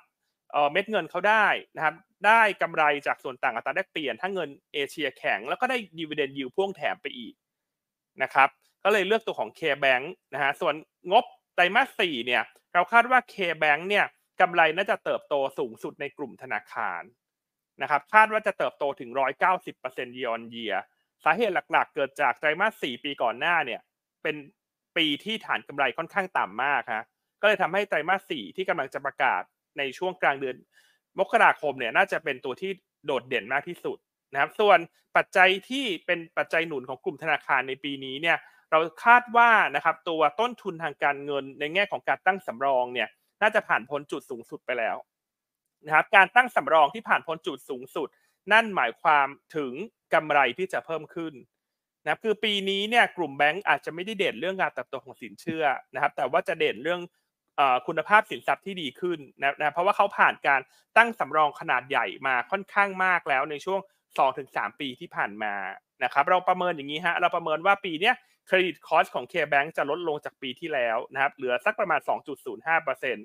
เม็ดเงินเขาได้นะครับ ได้กำไรจากส่วนต่างอัตราแลกเปลี่ยน ถ้าเงินเอเชียแข็ง แล้วก็ได้ดีเวเดนยิวพ่วงแถมไปอีกนะครับ ก็เลยเลือกตัวของ K-Bank นะฮะ ส่วนงบไตรมาสสี่เนี่ย เราคาดว่า K-Bank เนี่ยกำไรน่าจะเติบโตสูงสุดในกลุ่มธนาคารนะครับ คาดว่าจะเติบโตถึง 190% year on year สาเหตุหลักๆ เกิดจากไตรมาส4ปีก่อนหน้าเนี่ย เป็นปีที่ฐานกำไรค่อนข้างต่ำมากฮะ ก็เลยทำให้ไตรมาส4ที่กำลังจะประกาศ ในช่วงกลางเดือนมกราคมเนี่ยน่าจะเป็นตัวที่โดดเด่นมากที่สุดนะครับ ส่วนปัจจัยที่เป็นปัจจัยหนุนของกลุ่มธนาคารในปีนี้เนี่ยเราคาดว่านะครับตัวต้นทุนทางการเงินในแง่ของการตั้งสำรองเนี่ยน่าจะผ่านพ้นจุดสูงสุดไปแล้วนะครับการตั้งสำรองที่ผ่านพ้นจุดสูงสุด นั่นหมายความถึงกำไรที่จะเพิ่มขึ้นนะครับคือปีนี้เนี่ยกลุ่มแบงก์อาจจะไม่ได้เด่นเรื่องการเติบโตของสินเชื่อนะครับแต่ว่าจะเด่นเรื่อง คุณภาพสินทรัพย์ที่ดีขึ้นนะนะเพราะว่าเขาผ่านการตั้งสำรองขนาดใหญ่มาค่อนข้างมากแล้วในช่วง 2-3 ปีที่ผ่านมานะครับเราประเมินอย่างนี้ฮะเราประเมินว่าปีนี้เครดิตคอสของ K-Bank จะลดลงจากปีที่แล้วนะครับเหลือสักประมาณ 2.05%น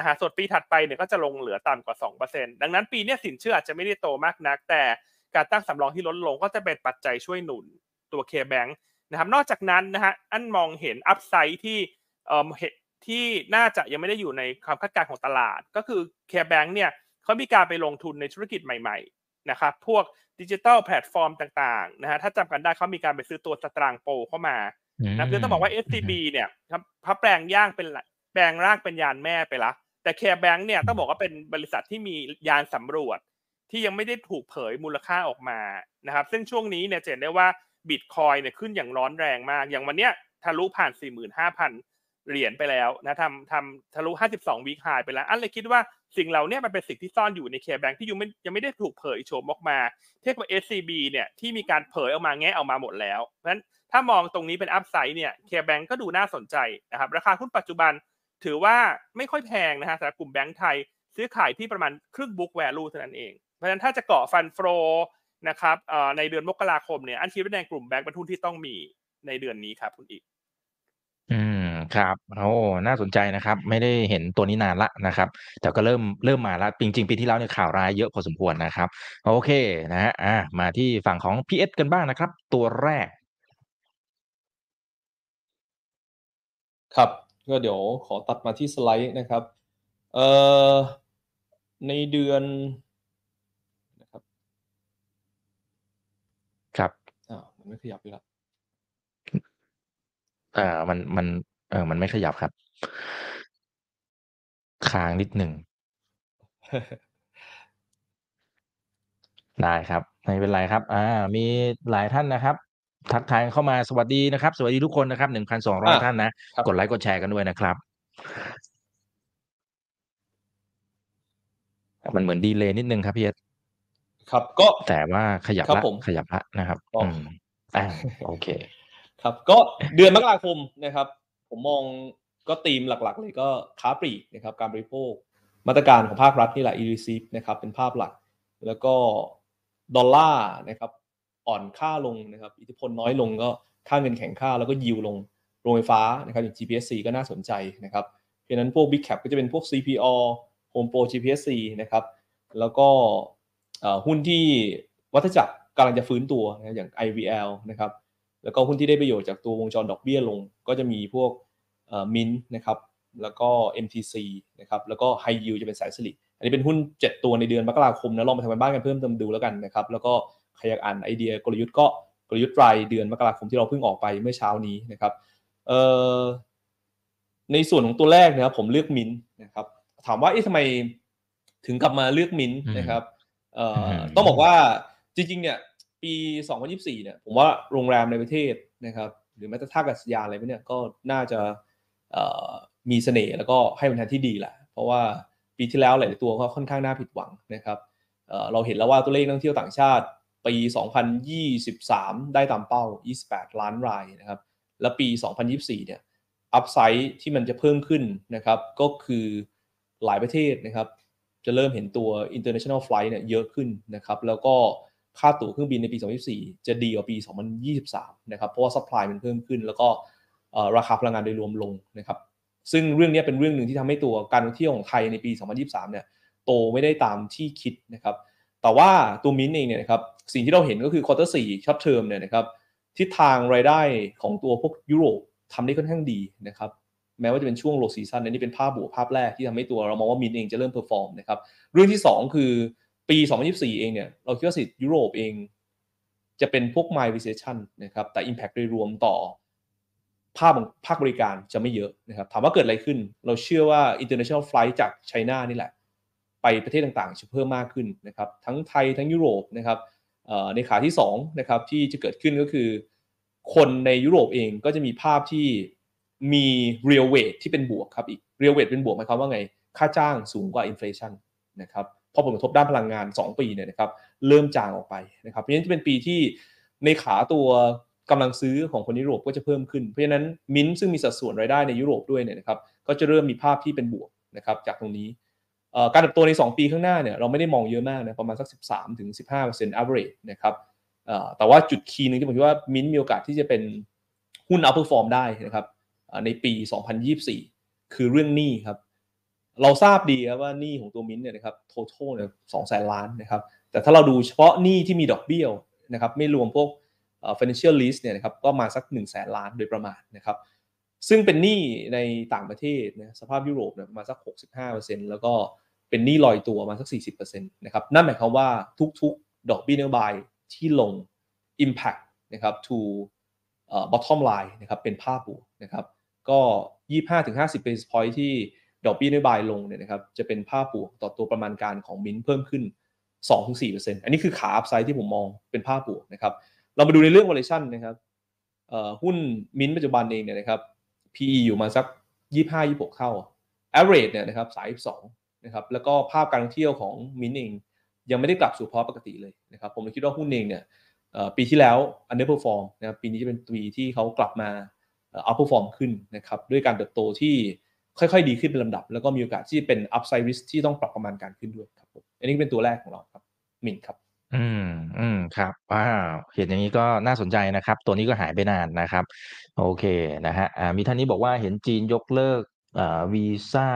ะฮะส่วนปีถัดไปเนี่ยก็จะลงเหลือต่ำกว่า 2%ดังนั้นปีนี้สินเชื่ออาจจะไม่ได้โตมากนัก แต่การตั้งสำรองที่ลดลงก็จะเป็นปัจจัยช่วยหนุนตัว K-Bank นะครับนอกจากนั้นนะฮะอันมองเห็นอัพไซด์ที่เอ่อ ที่น่าจะยังไม่ได้อยู่ในความคาดการณ์ของตลาด ก็คือ Care Bank เนี่ยเขามีการไปลงทุนในธุรกิจใหม่ๆนะครับพวกดิจิทัลแพลตฟอร์มต่างๆนะฮะถ้าจำกันได้เขามีการไปซื้อตัว Satang Pro เข้ามานะคือต้องบอกว่า SCB เนี่ยครับพระแปลงย่างเป็นแปลงร่างเป็นยานแม่ไปละแต่ KBANK เนี่ยต้องบอกว่าเป็นบริษัทที่มียานสำรวจ ที่ยังไม่ได้ถูกเผยมูลค่าออกมานะครับซึ่งช่วงนี้เนี่ยเห็นได้ว่าบิตคอยเนี่ยขึ้นอย่างร้อนแรงมาก อย่างวันเนี้ยทะลุผ่าน 45,000 เหรียญไปแล้วนะทำทำทะลุ 52 week high ไปแล้ว อันเลยคิดว่าสิ่งเหล่านี้มันเป็นสิ่งที่ซ่อนอยู่ในเคแบงที่ยังไม่ยังไม่ได้ถูกเผยโฉมออกมา เทียบกับ SCB เนี่ยที่มีการเผยออกมาแงะออกมาหมดแล้ว เพราะฉะนั้นถ้ามองตรงนี้เป็นอัพไซด์เนี่ยเคแบงก็ดูน่าสนใจนะครับ ราคาหุ้นปัจจุบันถือว่าไม่ค่อยแพงนะฮะสำหรับกลุ่มแบงก์ไทย ซื้อขายที่ประมาณครึ่งบุ๊กแวลูเท่านั้นเอง เพราะฉะนั้นถ้าจะเกาะฟันโฟนะครับในเดือนมกราคมเนี่ยอันคิดว่าในกลุ่มแบงก์เป็นทุนที่ต้องมีในเดือนนี้ครับคุณอีก ครับโอ้น่าสนใจนะครับ ไม่ได้เห็นตัวนี้นานละนะครับ แต่ก็เริ่มเริ่มมาแล้วจริง ๆ ปีที่แล้วเนี่ยข่าวร้ายเยอะพอสมควรนะครับ โอเคนะฮะอ่ามาที่ฝั่งของพีเอสกันบ้างนะครับ ตัวแรก ครับ ก็เดี๋ยวขอตัดมาที่สไลด์นะครับเอ่อในเดือนนะครับครับอ่ามันไม่ขยับอยู่แล้วเอ่อมันมัน เออ มันไม่ขยับครับ ค้างนิดหนึ่ง ได้ครับ ไม่เป็นไรครับ อ่า มีหลายท่านนะครับ ทักทายเข้ามาสวัสดีนะครับ สวัสดีทุกคนนะครับหนึ่งพันสองร้อยอะท่านนะครับกดไลค์กดแชร์กันด้วยนะครับ มันเหมือนดีเลย์นิดนึงครับพี่เอสครับ ก็แต่ว่าขยับครับละผมขยับละนะครับอ๋ออือืมอ่าโอเค ครับ ก็เดือนมกราคมนะครับ ผมมองก็ธีมหลักๆ เลยก็ค้าปลีกนะครับการบริโภค มาตรการของภาครัฐนี่แหละ e r e c e นะครับเป็นภาพหลัก แล้วก็ดอลลาร์นะครับอ่อนค่าลงนะครับอิทธิพลน้อยลงก็ค่าเงินแข็งค่าแล้วก็ยิวลงโรงไฟฟ้านะครับอย่าง GPSC ก็น่าสนใจนะครับเพราะนั้นพวก Big Cap ก็จะเป็นพวก CPO Home Pro GPSC นะครับแล้วก็หุ้นที่วัฏจักรกำลังจะฟื้นตัวนะอย่าง IVL นะครับ แล้วก็หุ้นที่ได้ประโยชน์จากตัววงจรดอกเบี้ยลง ก็จะมีพวกมินนะครับแล้วก็ MTC นะครับแล้วก็ High Yield จะเป็นสายสลิดอันนี้เป็นหุ้น 7 ตัวในเดือนมกราคมนะลองมาทำกันบ้านกันเพิ่มเติมดูแล้วกันนะครับแล้วก็ใครอยากอ่านไอเดียกลยุทธ์ก็กลยุทธ์รายเดือนมกราคมที่เราเพิ่งออกไปเมื่อเช้านี้นะครับเอ่อในส่วนของตัวแรกนะครับผมเลือกมินนะครับถามว่าเอ๊ะทำไมถึงกลับมาเลือกมินนะครับเอ่ออมต้องบอกว่าจริงๆเนี่ย ปี 2024 เนี่ยผมว่าโรงแรมในประเทศนะครับ หรือแม้แต่ท่าอากาศยานอะไรพวกเนี่ยก็น่าจะมีเสน่ห์แล้วก็ให้ผลทางที่ดีแหละเพราะว่าปีที่แล้วหลายตัวก็ค่อนข้างน่าผิดหวังนะครับเเราเห็นแล้วว่าตัวเลขนักท่องเที่ยวต่างชาติปี 2023 ได้ตามเป้า 28 ล้านรายนะครับ และปี 2024 เนี่ย อัพไซด์ที่มันจะเพิ่มขึ้นนะครับ ก็คือหลายประเทศนะครับ จะเริ่มเห็นตัว international flight เนี่ยเยอะขึ้นนะครับ แล้วก็ ค่าตั๋วเครื่องบินในปี 2024 จะดีกว่าปี 2023 นะครับ เพราะว่า supply มันเพิ่มขึ้น แล้วก็ราคาพลังงานโดยรวมลงนะครับ ซึ่งเรื่องนี้เป็นเรื่องหนึ่งที่ทำให้ตัวการท่องเที่ยวของไทยในปี 2023 เนี่ยโตไม่ได้ตามที่คิดนะครับ แต่ว่าตัวมินเองเนี่ยนะครับ สิ่งที่เราเห็นก็คือ quarter สี่ short term เนี่ยนะครับ ทิศทางรายได้ของตัวพวกยุโรปทำได้ค่อนข้างดีนะครับ แม้ว่าจะเป็นช่วง low season นนี้เป็นภาพบวกภาพแรกที่ทำให้ตัวเรามองว่ามินเองจะเริ่ม perform นะครับ เรื่องที่ 2 คือ ปี 2024 เองเนี่ยเราคิดว่าเศรษฐกิจยุโรปเอง จะเป็นพวก mild recession นะครับแต่ impact โดยรวมต่อภาคของภาคบริการจะไม่เยอะนะครับถามว่าเกิดอะไรขึ้น เราเชื่อว่า international flight จาก China นี่แหละ ไปประเทศต่างๆ จะเพิ่มมากขึ้นนะครับทั้งไทยทั้งยุโรปนะครับในขาที่2นะครับที่จะเกิดขึ้นก็คือ คนในยุโรปเองก็จะมีภาพที่มี real weight ที่เป็นบวกครับอีก real weight เป็นบวกหมายความว่าไง ค่าจ้างสูงกว่า inflation นะครับ พราะผลกระทบด้านพลังงาน 2 ปีเนี่ยนะครับเริ่มจางออกไปนะครับเพราะฉะนั้นจะเป็นปีที่ในขาตัวกำลังซื้อของคนยุโรปก็จะเพิ่มขึ้น เพราะฉะนั้นมินซึ่งมีสัดส่วนรายได้ในยุโรปด้วยเนี่ยนะครับก็จะเริ่มมีภาพที่เป็นบวกนะครับจากตรงนี้การเติบโตใน 2 ปีข้างหน้าเนี่ยเราไม่ได้มองเยอะมากนะประมาณสัก 13ถึง15 average นะครับแต่ว่าจุดคีย์หนึงที่ผมคิดว่ามินมีโอกาสที่จะเป็นหุ้น outperform ได้นะครับเอ่อในปี 2024 คือเรื่องหนี้ครับ เราทราบดีครับว่าหนี้ของตัวมินเนี่ยนะครับ total เนี่ยสองแสนล้านนะครับ แต่ถ้าเราดูเฉพาะหนี้ที่มีดอกเบี้ยนะครับไม่รวมพวกเอ่อ financial lease เนี่ยนะครับก็มาสัก1นึ่งแสนล้านโดยประมาณนะครับ ซึ่งเป็นหนี้ในต่างประเทศนะสภาพยุโรปเนี่ยมาสัก 65%แล้วก็เป็นหนี้ลอยตัวมาสัก 40%นะครับนั่นหมายความว่าทุกๆ ดอกเบี้ยนโยบายที่ลง impact นะครับ to เอ่อ bottom line นะครับเป็นภาพบวกนะครับก็ 25-50 basis point ที่ ดอกเบี้ยนโยบายลงเนี่ยนะครับจะเป็นภาพบวกต่อตัวประมาณการของมินเพิ่มขึ้น 2-4%อันนี้คือขาอัพไซด์ที่ผมมองเป็นภาพบวกนะครับเรามาดูในเรื่อง valuation นะครับหุ้นมินปัจจุบันเองเนี่ยนะครับ PE อยู่มาสัก 25-26 เท่า average เนี่ยนะครับ32นะครับแล้วก็ภาพการท่องเที่ยวของมินเองยังไม่ได้กลับสู่ภาวะปกติเลยนะครับผมเลยคิดว่าหุ้นเองเนี่ยปีที่แล้ว underperform นะครับปีนี้จะเป็นปีที่เขากลับมาอ่อ outperform ขึ้นนะครับด้วยการเติบโตที่ ค่อยๆ ดีขึ้นเป็นลำดับ แล้วก็มีโอกาสที่เป็น upside risk ที่ต้องปรับประมาณการขึ้นด้วยครับผมอันนี้เป็นตัวแรกของเราครับมินครับอืมอืมครับว้าวเห็นอย่างนี้ก็น่าสนใจนะครับ ตัวนี้ก็หายไปนานนะครับ โอเคนะฮะอ่ามีท่านนี้บอกว่าเห็นจีนยกเลิกอ่าวีซ่า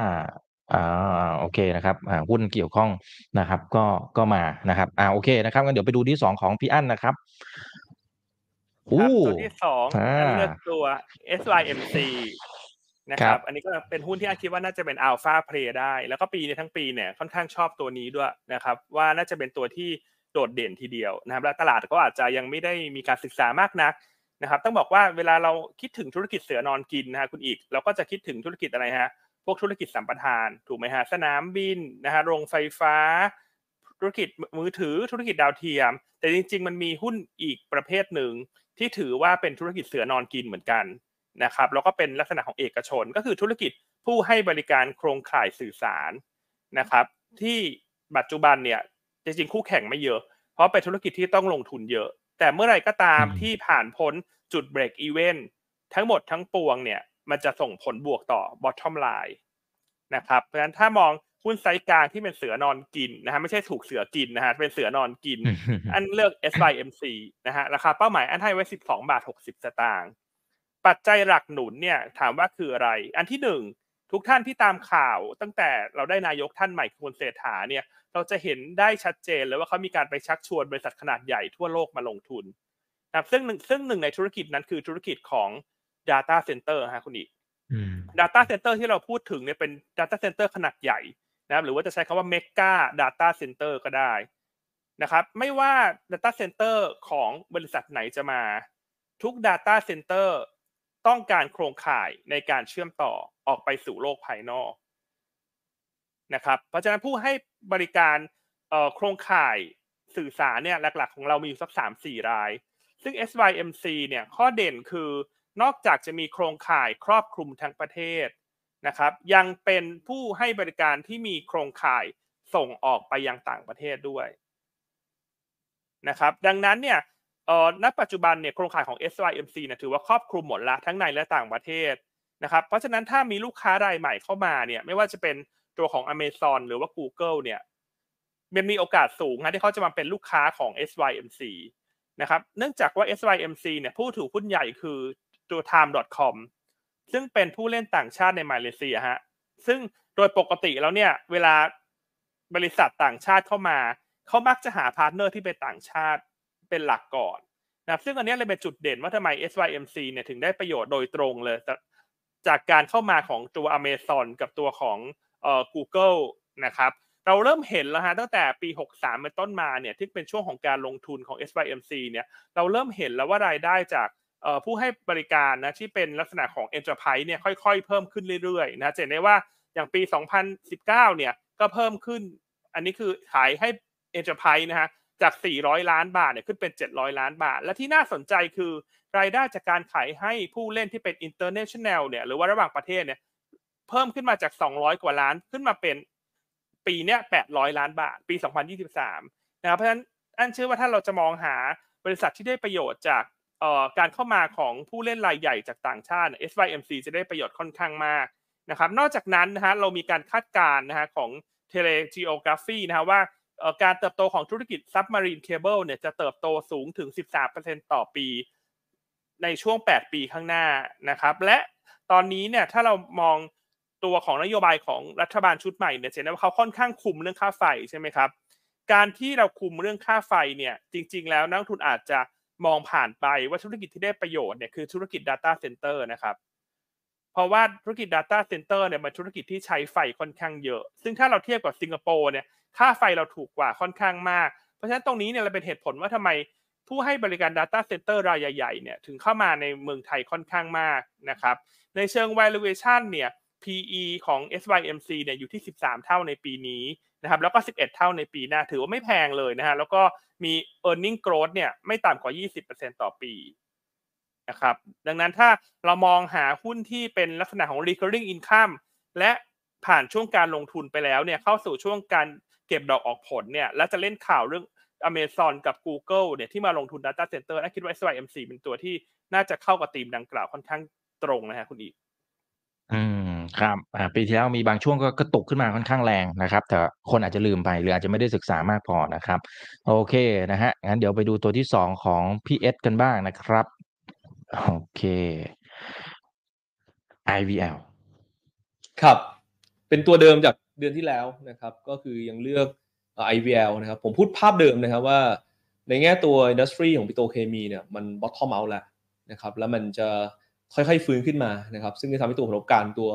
อ่าโอเคนะครับอ่าหุ้นเกี่ยวข้องนะครับ ก็ก็มานะครับอ่าโอเคนะครับงั้นเดี๋ยวไปดูที่สองของพี่อั้นนะครับครัอู้บตัวที่สองอ่าอันเลือกตัว SYMC นะคครัรับบอันนี้ก็เป็นหุ้นที่อันคิดว่าน่าจะเป็นอัลฟาเพลย์ได้ แล้วก็ปีในทั้งปีเนี่ยค่อนข้างชอบตัวนี้ด้วยนะครับว่าน่าจะเป็นตัวที่โดดเด่นทีเดียวนะครับและตลาดก็อาจจะยังไม่ได้มีการศึกษามากนักนะครับ ต้องบอกว่าเวลาเราคิดถึงธุรกิจเสือนอนกินนะฮะคุณอีก เราก็จะคิดถึงธุรกิจอะไรฮะพวกธุรกิจสัมปทาน ถูกไหมฮะสนามบินนะฮะโรงไฟฟ้า ธุรกิจมือถือธุรกิจดาวเทียม แต่จริง ๆ มันมีหุ้นอีกประเภทหนึ่งที่ถือว่าเป็นธุรกิจเสือนอนกินเหมือนกัน นะครับแล้วก็เป็นลักษณะของเอกชนก็คือธุรกิจผู้ให้บริการโครงข่ายสื่อสารนะครับ ที่ปัจจุบันเนี่ยจริงๆคู่แข่งไม่เยอะ เพราะเป็นธุรกิจที่ต้องลงทุนเยอะ แต่เมื่อไรก็ตามที่ผ่านพ้นจุด break even ทั้งหมดทั้งปวงเนี่ยมันจะส่งผลบวกต่อ bottom line นะครับเพราะฉะนั้นถ้ามองหุ้นไซส์กลางที่เป็นเสือนอนกินนะฮะไม่ใช่ถูกเสือกินนะฮะเป็นเสือนอนกิน อันเลือก SYMC นะฮะราคาเป้าหมายอันให้ไว้ 12 บาท 60 สตางค์ ปัจจัยหลักหนุนเนี่ยถามว่าคืออะไร อันที่หนึ่งทุกท่านที่ตามข่าวตั้งแต่เราได้นายกท่านใหม่คุณเศรษฐาเนี่ยเราจะเห็นได้ชัดเจนเลยว่าเขามีการไปชักชวนบริษัทขนาดใหญ่ทั่วโลกมาลงทุนนะครับซึ่งหนึ่งซึ่งหนึ่งในธุรกิจนั้นคือธุรกิจของ Data Center ฮะคุณอีก Data Center ที่เราพูดถึงเนี่ยเป็น Data Center ขนาดใหญ่นะครับหรือว่าจะใช้คำว่า Mega Data Center ก็ได้นะครับไม่ว่า Data Center ของบริษัทไหนจะมา ทุก Data Center ต้องการโครงข่ายในการเชื่อมต่อออกไปสู่โลกภายนอกนะครับเพราะฉะนั้นผู้ให้บริการโครงข่ายสื่อสารเนี่ยหลัก ๆ ของเรามีอยู่สักสามสี่ราย ซึ่ง SYMC เนี่ยข้อเด่นคือนอกจากจะมีโครงข่ายครอบคลุมทั้งประเทศนะครับ ยังเป็นผู้ให้บริการที่มีโครงข่ายส่งออกไปยังต่างประเทศด้วยนะครับ ดังนั้นเนี่ย เอ่อณปัจจุบันเนี่ยโครงข่ายของ SYMC เนี่ยถือว่าครอบคลุมหมดละทั้งในและต่างประเทศนะครับ เพราะฉะนั้นถ้ามีลูกค้ารายใหม่เข้ามาเนี่ยไม่ว่าจะเป็นตัวของ Amazon หรือว่า Google เนี่ยมันมีโอกาสสูงนะที่เขาจะมาเป็นลูกค้าของ SYMC นะครับ เนื่องจากว่า SYMC เนี่ยผู้ถือหุ้นใหญ่คือตัว time.com ซึ่งเป็นผู้เล่นต่างชาติในมาเลเซียฮะ ซึ่งโดยปกติแล้วเนี่ยเวลาบริษัทต่างชาติเข้ามา เขามักจะหา partner ที่เป็นต่างชาติ เป็นหลักก่อนนะซึ่งอันนี้เลยเป็นจุดเด่นว่าทำไม SYMC เนี่ยถึงได้ประโยชน์โดยตรงเลย จากการเข้ามาของตัว Amazon กับตัวของเอ่อ Google นะครับเราเริ่มเห็นแล้วฮะตั้งแต่ปี 63 เป็นต้นมาเนี่ยที่เป็นช่วงของการลงทุนของ SYMC เนี่ยเราเริ่มเห็นแล้วว่ารายได้จากผู้ให้บริการนะที่เป็นลักษณะของ Enterprise เนี่ยค่อยๆ เพิ่มขึ้นเรื่อยๆนะเห็นได้ว่าอย่างปี 2019 เนี่ยก็เพิ่มขึ้น อันนี้คือขายให้ Enterprise นะฮะ จาก 400 ล้านบาทเนี่ยขึ้นเป็น 700 ล้านบาท และที่น่าสนใจคือ รายได้จากการขายให้ผู้เล่นที่เป็น international เนี่ยหรือว่าระหว่างประเทศเนี่ยเพิ่มขึ้นมาจาก 200 กว่าล้านขึ้นมาเป็นปีเนี้ย800 ล้านบาท ปี 2023 นะครับเพราะฉะนั้นอันเชื่อว่าถ้าเราจะมองหาบริษัทที่ได้ประโยชน์จากการเข้ามาของผู้เล่นรายใหญ่จากต่างชาติ SYMC จะได้ประโยชน์ค่อนข้างมากนะครับ นอกจากนั้นนะฮะเรามีการคาดการณ์นะฮะของ Telegeography นะฮะว่า การเติบโตของธุรกิจ Submarine Cable เนี่ยจะเติบโตสูงถึง 13%ต่อปี ในช่วง 8 ปีข้างหน้านะครับ และตอนนี้เนี่ยถ้าเรามองตัวของนโยบายของรัฐบาลชุดใหม่เนี่ยเห็นว่าเขาค่อนข้างคุมเรื่องค่าไฟใช่ไหมครับ การที่เราคุมเรื่องค่าไฟเนี่ยจริง ๆ แล้วนักทุนอาจจะมองผ่านไปว่าธุรกิจที่ได้ประโยชน์เนี่ยคือธุรกิจ Data Center นะครับเพราะว่าธุรกิจ Data Center เนี่ยมันธุรกิจที่ใช้ไฟค่อนข้างเยอะ ซึ่งถ้าเราเทียบกับสิงคโปร์เนี่ย ค่าไฟเราถูกกว่าค่อนข้างมาก เพราะฉะนั้นตรงนี้เนี่ยเราเป็นเหตุผลว่าทำไมผู้ให้บริการ Data Center รายใหญ่ๆเนี่ยถึงเข้ามาในเมืองไทยค่อนข้างมากนะครับในเชิง valuation เนี่ย PE ของ SYMC เนี่ยอยู่ที่ 13 เท่าในปีนี้นะครับแล้วก็ 11 เท่าในปีหน้าถือว่าไม่แพงเลยนะฮะแล้วก็มี e a r n i n g growth เนี่ยไม่ต่ำกว่า 20%ต่อปีนะครับดังนั้นถ้าเรามองหาหุ้นที่เป็นลักษณะของ recurring income และผ่านช่วงการลงทุนไปแล้วเนี่ยเข้าสู่ช่วงการ เก็บดอกออกผลเนี่ยและจะเล่นข่าวเรื่อง Amazon กับ Google เนี่ยที่มาลงทุน Data Center น่าคิดว่า SYMC เป็นตัวที่น่าจะเข้ากับธีมดังกล่าวค่อนข้างตรงนะฮะคุณอีก อืมครับอ่าปีที่แล้วมีบางช่วงก็กระตุกขึ้นมาค่อนข้างแรงนะครับ แต่คนอาจจะลืมไปหรืออาจจะไม่ได้ศึกษามากพอนะครับ โอเคนะฮะงั้นเดี๋ยวไปดูตัวที่สองของพี่เอสกันบ้างนะครับ โอเค IVL ครับ เป็นตัวเดิมจาก เดือนที่แล้วนะครับ ก็คือยังเลือก IVL นะครับ ผมพูดภาพเดิมนะครับว่า ในแง่ตัว industry ของปิโตรเคมีเนี่ยมัน bottom out แล้วนะครับ แล้วมันจะค่อยๆฟื้นขึ้นมานะครับ ซึ่งจะทำให้ตัวผลประกอบการตัว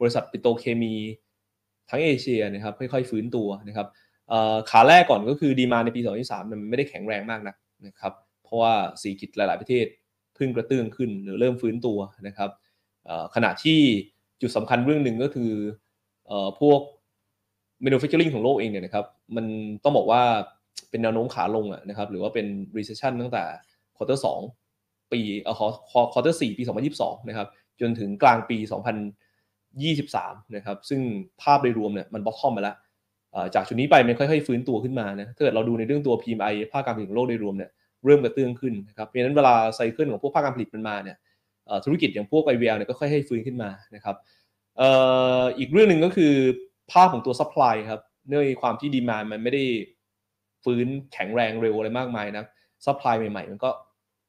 บริษัทปิโตรเคมีทั้งเอเชียนะครับค่อยๆฟื้นตัวนะครับขาแรกก่อนก็คือ demand ในปี 2023มันไม่ได้แข็งแรงมากนะนะครับ เพราะว่าเศรษฐกิจหลาย ๆ ประเทศพึ่งกระเตื้องขึ้นหรือเริ่มฟื้นตัวนะครับขณะที่จุดสำคัญเรื่องหนึ่งก็คือพวก manufacturing ของโลกเองเนี่ยนะครับมันต้องบอกว่าเป็นแนวโน้มขาลงนะครับหรือว่าเป็น recession ตั้งแต่ quarter สองปีเอ่อ quarter สี่ปี2022นะครับจนถึงกลางปี2023นะครับซึ่งภาพโดยรวมเนี่ยมัน bottom มาแล้วจากจุดนี้ไปมันค่อยๆฟื้นตัวขึ้นมานะถ้าเกิดเราดูในเรื่องตัว PMI ภาคการผลิตของโลกโดยรวมเนี่ยเริ่มกระเตื้องขึ้นนะครับเพราะฉะนั้นเวลา cycle ของพวกภาคการผลิตมันมาเนี่ยธุรกิจอย่างพวก IVL เนี่ยก็ค่อยให้ฟื้นขึ้นมานะครับอีกเรื่องหนึ่งก็คือ ภาพของตัว supply ครับเนื่องในความที่ demand มันไม่ได้ฟื้นแข็งแรงเร็วอะไรมากมายนะsupply ใหม่ๆ มันก็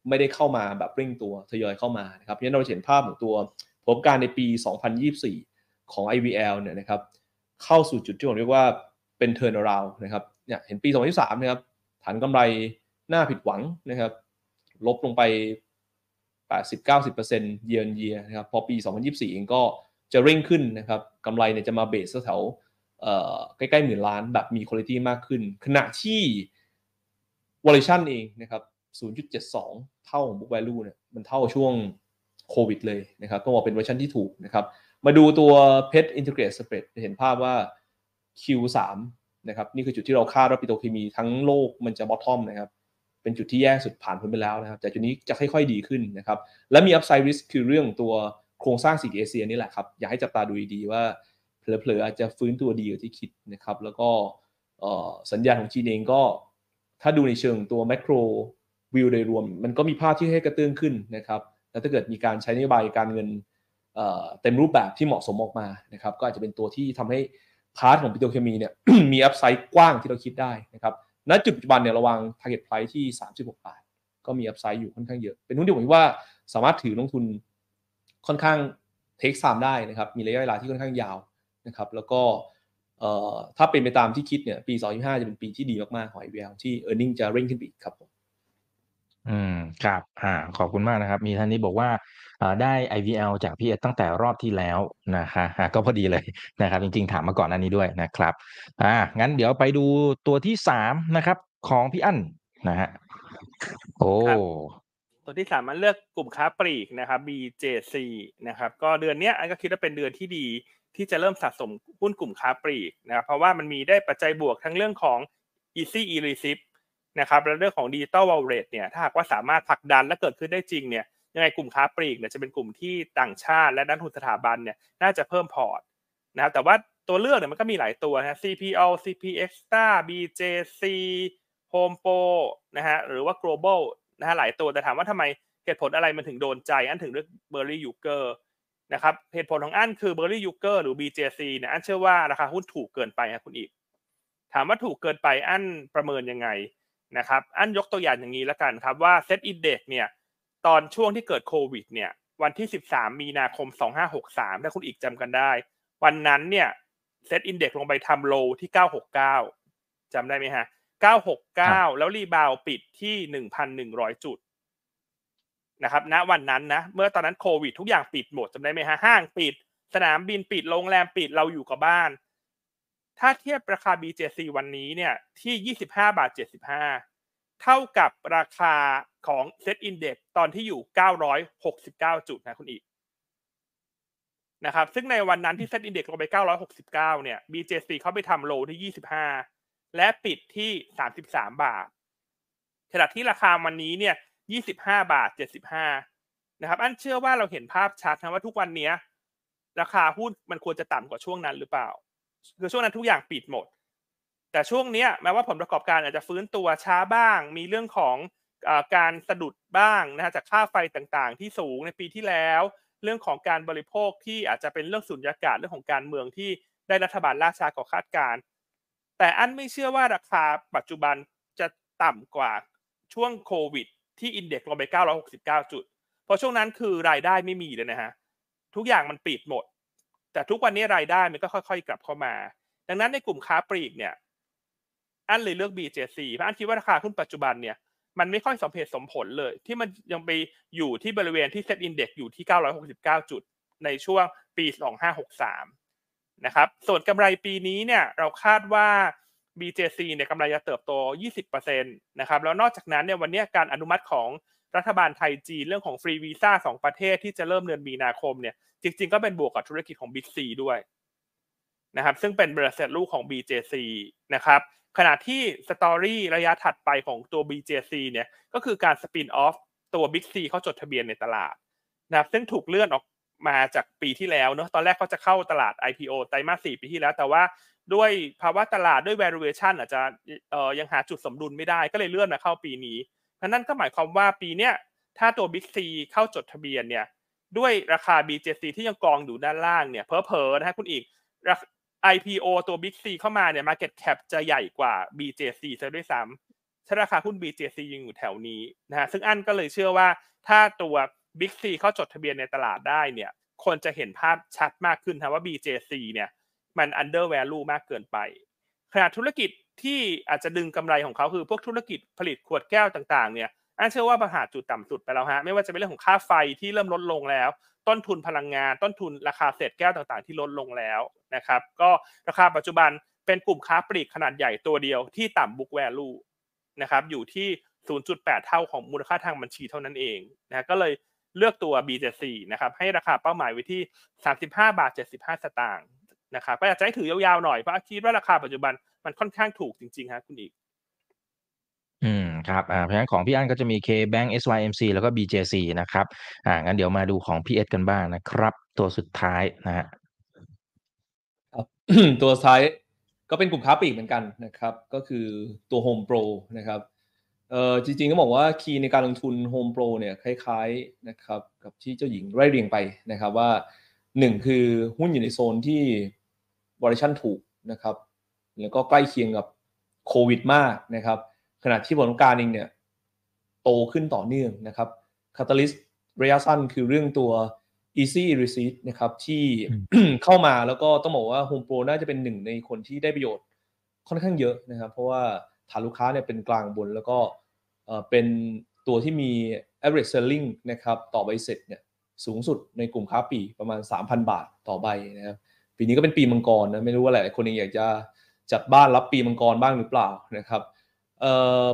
ไม่ได้เข้ามาแบบเร่งตัวทยอยเข้ามานะครับเพราะฉะนั้นเราเห็นภาพของตัวผลการในปี 2024 ของ IVL เนี่ยนะครับเข้าสู่จุดที่ผมเรียกว่าเป็น turn around นะครับเนี่ยเห็นปี 2023นะครับฐานกำไรน่าผิดหวังนะครับ ลบลงไป 80-90% year on year ะครับพอปี 2024 เองก็ จะเร่งขึ้นนะครับกำไรเนี่ยจะมา base แถวใกล้ๆหมื่นล้านแบบมีคุณภาพมากขึ้น ขณะที่ valuation เองนะครับ 0.72 เท่าของ book value เนี่ยมันเท่าช่วงโควิดเลยนะครับก็บอกเป็นเวอร์ชันที่ถูกนะครับมาดูตัว PET Integrated Spread จะเห็นภาพว่า Q3 นะครับนี่คือจุดที่เราคาดว่าปิโตรเคมีทั้งโลกมันจะ bottom นะครับเป็นจุดที่แย่สุดผ่านพ้นไปแล้วนะครับ แต่จุดนี้จะค่อยๆดีขึ้นนะครับ และมี upside risk คือเรื่องตัว โครงสร้างเศรษฐกิจเอเชียนี่แหละครับ อยากให้จับตาดูดีว่าเผลอๆอาจจะฟื้นตัวดีกว่าที่คิดนะครับ แล้วก็สัญญาณของจีนเองก็ ถ้าดูในเชิงตัว macro view โดยรวม มันก็มีภาพที่ให้กระเตื้องขึ้นนะครับ แล้วถ้าเกิดมีการใช้นโยบายการเงินเต็มรูปแบบที่เหมาะสมออกมานะครับ ก็อาจจะเป็นตัวที่ทำให้ part ของปิโตรเคมีเนี่ยมี upside กว่าที่เราคิดได้นะครับณจุดปัจจุบันเนี่ยเราวาง target price ที่ 36 บาท ก็มี upside อยู่ค่อนข้างเยอะ เป็นหุ้นที่ผมว่าสามารถถือลงทุน ค่อนข้าง take time ได้นะครับ มีระยะเวลาที่ค่อนข้างยาวนะครับ แล้วก็ถ้าเป็นไปตามที่คิดเนี่ย ปี 2025 จะเป็นปีที่ดีมาก ๆ ของ IVL ที่ e a r n i n g จะเร่งขึ้นอีกครับผมอืมครับอ่าขอบคุณมากนะครับ มีท่านนี้บอกว่าได้ IVL จากพี่เอตั้งแต่รอบที่แล้วนะคะก็พอดีเลยนะครับ จริง ๆ ถามมาก่อนอันนี้ด้วยนะครับอ่างั้นเดี๋ยวไปดูตัวที่สามนะครับ ของพี่อั้นนะฮะโอ้ ตัวที่สามมันเลือกกลุ่มค้าปลีกนะครับ BJC นะครับ ก็เดือนนี้อันก็คิดว่าเป็นเดือนที่ดีที่จะเริ่มสะสมหุ้นกลุ่มค้าปลีกนะครับเพราะว่ามันมีได้ปัจจัยบวกทั้งเรื่องของ Easy E-Receipt นะครับและเรื่องของดิจิตอลวอลเล็ตเนี่ยถ้าหากว่าสามารถผลักดันและเกิดขึ้นได้จริงเนี่ยยังไงกลุ่มค้าปลีกเนี่ยจะเป็นกลุ่มที่ต่างชาติและนักลงทุนสถาบันเนี่ยน่าจะเพิ่มพอร์ตนะครับแต่ว่าตัวเลือกเนี่ยมันก็มีหลายตัวนะ CPALL CP Axtra BJC HomePro นะฮะหรือว่า Global นะฮะหลายตัวแต่ถามว่าทำไมเหตุผลอะไรมันถึงโดนใจอันถึงเลือก Berli Jucker นะครับเหตุผลของอันคือ Berli Jucker หรือ BJC เนี่ยอันเชื่อว่าราคาหุ้นถูกเกินไปครับคุณอีก ถามว่าถูกเกินไปอันประเมินยังไงนะครับอันยกตัวอย่างอย่างนี้แล้วกันครับว่า SET Index เนี่ยตอนช่วงที่เกิดโควิดเนี่ยวันที่ 13 มีนาคม 2563 ถ้าคุณอีกจำกันได้ วันนั้นเนี่ย SET Index ลงไปทำ low ที่ 969จำได้ไหมฮะ 969 แล้วรีบาวปิดที่ 1,100 จุดนะครับณวันนั้นนะ เมื่อตอนนั้นโควิดทุกอย่างปิดหมดจำได้ไหมฮะห้างปิด สนามบินปิดโรงแรมปิดเราอยู่กับบ้าน ถ้าเทียบราคา BJC วันนี้เนี่ยที่ 25 บาท 75 เท่ากับราคาของ Set Index ตอนที่อยู่ 969 จุดนะคุณอีกนะครับซึ่งในวันนั้นที่ Set Index ลงไป 969 เนี่ย BJC เขาไปทำโลที่ 25 และปิดที่ 33 บาทขณะที่ราคาวันนี้เนี่ย 25 บาท 75 นะครับ อันเชื่อว่าเราเห็นภาพชัดนะว่าทุกวันนี้ราคาหุ้นมันควรจะต่ำกว่าช่วงนั้นหรือเปล่า คือช่วงนั้นทุกอย่างปิดหมด แต่ช่วงนี้แม้ว่าผลประกอบการอาจจะฟื้นตัวช้าบ้าง มีเรื่องของอการสะดุดบ้างนะฮะจากค่าไฟต่างๆ ที่สูงในปีที่แล้ว เรื่องของการบริโภคที่อาจจะเป็นเรื่องสุญญากาศเรื่องของการเมืองที่ได้รัฐบาลล่าช้ากว่าคาดการ แต่อันไม่เชื่อว่าราคาปัจจุบันจะต่ำกว่าช่วงโควิด ที่อินเด็กซ์ลงไป 969 จุด เพราะช่วงนั้นคือรายได้ไม่มีเลยนะฮะ ทุกอย่างมันปิดหมด แต่ทุกวันนี้รายได้มันก็ค่อยๆ กลับเข้ามา ดังนั้นในกลุ่มค้าปลีกเนี่ย อันเลยเลือก BJC เพราะอันคิดว่าราคาหุ้นปัจจุบันเนี่ย มันไม่ค่อยสมเหตุสมผลเลย ที่มันยังไปอยู่ที่บริเวณที่เซ็ตอินเด็กซ์อยู่ที่ 969 จุด ในช่วงปี 2563 นะครับ ส่วนกำไรปีนี้เนี่ยเราคาดว่า BJC เนี่ยกำไรจะเติบโต 20%นะครับ แล้วนอกจากนั้นเนี่ยวันนี้การอนุมัติของรัฐบาลไทยจีนเรื่องของฟรีวีซ่าสองประเทศที่จะเริ่มเดือนมีนาคมเนี่ยจริง ๆ ก็เป็นบวกกับธุรกิจของ Big C ด้วยนะครับซึ่งเป็นบริษัทลูกของ BJC นะครับขณะที่สตอรี่ระยะถัดไปของตัว BJC เนี่ยก็คือการสปินออฟตัว Big C เขาจดทะเบียนในตลาดนะครับซึ่งถูกเลื่อนออก มาจากปีที่แล้วเนาะตอนแรกเขาจะเข้าตลาด IPO ไตรมาสสี่ปีที่แล้ว แต่ว่าด้วยภาวะตลาดด้วย valuation อาจจะเอ่อยังหาจุดสมดุลไม่ได้ก็เลยเลื่อนมาเข้าปีนี้นั่นก็หมายความว่าปีเนี้ยถ้าตัว Big C เข้าจดทะเบียนเนี่ยด้วยราคา BJC ที่ยังกองอยู่ด้านล่างเนี่ยเพอๆนะฮะคุณอีก IPO ตัว Big C เข้ามาเนี่ย Market Cap จะใหญ่กว่า BJC ซะด้วยซ้ำถ้าราคาหุ้น BJC ยังอยู่แถวนี้นะฮะซึ่งอันก็เลยเชื่อว่าถ้าตัว Big C เข้าจดทะเบียนในตลาดได้เนี่ย คนจะเห็นภาพชัดมากขึ้นนะว่า BJC เนี่ยมัน under value มากเกินไปขนาดธุรกิจที่อาจจะดึงกำไรของเขาคือพวกธุรกิจผลิตขวดแก้วต่างๆเนี่ยอันเชื่อว่าประหาจุดต่ำสุดไปแล้วฮะไม่ว่าจะเป็นเรื่องของค่าไฟที่เริ่มลดลงแล้ว ต้นทุนพลังงาน ต้นทุนราคาเศษแก้วต่างๆ ที่ลดลงแล้วนะครับ ก็ราคาปัจจุบันเป็นกลุ่มค้าปลีกขนาดใหญ่ตัวเดียวที่ต่ำ book value นะครับอยู่ที่ 0.8 เท่าของมูลค่าทางบัญชีเท่านั้นเองนะก็เลย เลือกตัว B74 นะครับให้ราคาเป้าหมายไว้ที่ 35 บาท 75 สตางค์นะครับก็อยากจะให้ถือยาวๆหน่อยเพราะคิดว่าราคาปัจจุบันมันค่อนข้างถูกจริงๆครับคุณอีก อืมครับอ่าเพราะฉะนั้นของพี่อั้นก็จะมี KBank SYMC แล้วก็ BJC นะครับอ่างั้นเดี๋ยวมาดูของพี่เอสกันบ้างนะครับ ตัวสุดท้ายนะฮะครับตัวท้ายก็เป็นกลุ่มค้าปลีกเหมือนกันนะครับ ก็คือตัว Home Pro นะครับ เอ่อจริงๆก็บอกว่าคีย์ในการลงทุน Home Pro เนี่ยคล้ายๆนะครับกับที่เจ้าหญิงไร่เรียงไปนะครับว่าหนึ่งคือหุ้นอยู่ในโซนที่ valuation ถูกนะครับแล้วก็ใกล้เคียงกับโควิดมากนะครับขณะที่ผลของการเองเนี่ยโตขึ้นต่อเนื่องนะครับคาตาลิสระยะสั้นคือเรื่องตัว easy receipt นะครับที่เข้ามาแล้วก็ต้องบอกว่า Home Pro น่าจะเป็นหนึ่งในคนที่ได้ประโยชน์ค่อนข้างเยอะนะครับ เพราะว่าฐานลูกค้าเนี่ยเป็นกลางบนแล้วก็ เป็นตัวที่มี average selling นะครับต่อใบเสร็จเนี่ยสูงสุดในกลุ่มค้าปลีกประมาณ 3,000 บาทต่อใบนะครับปีนี้ก็เป็นปีมังกรนะไม่รู้ว่าหลายคนเองอยากจะจัดบ้านรับปีมังกรบ้างหรือเปล่านะครับ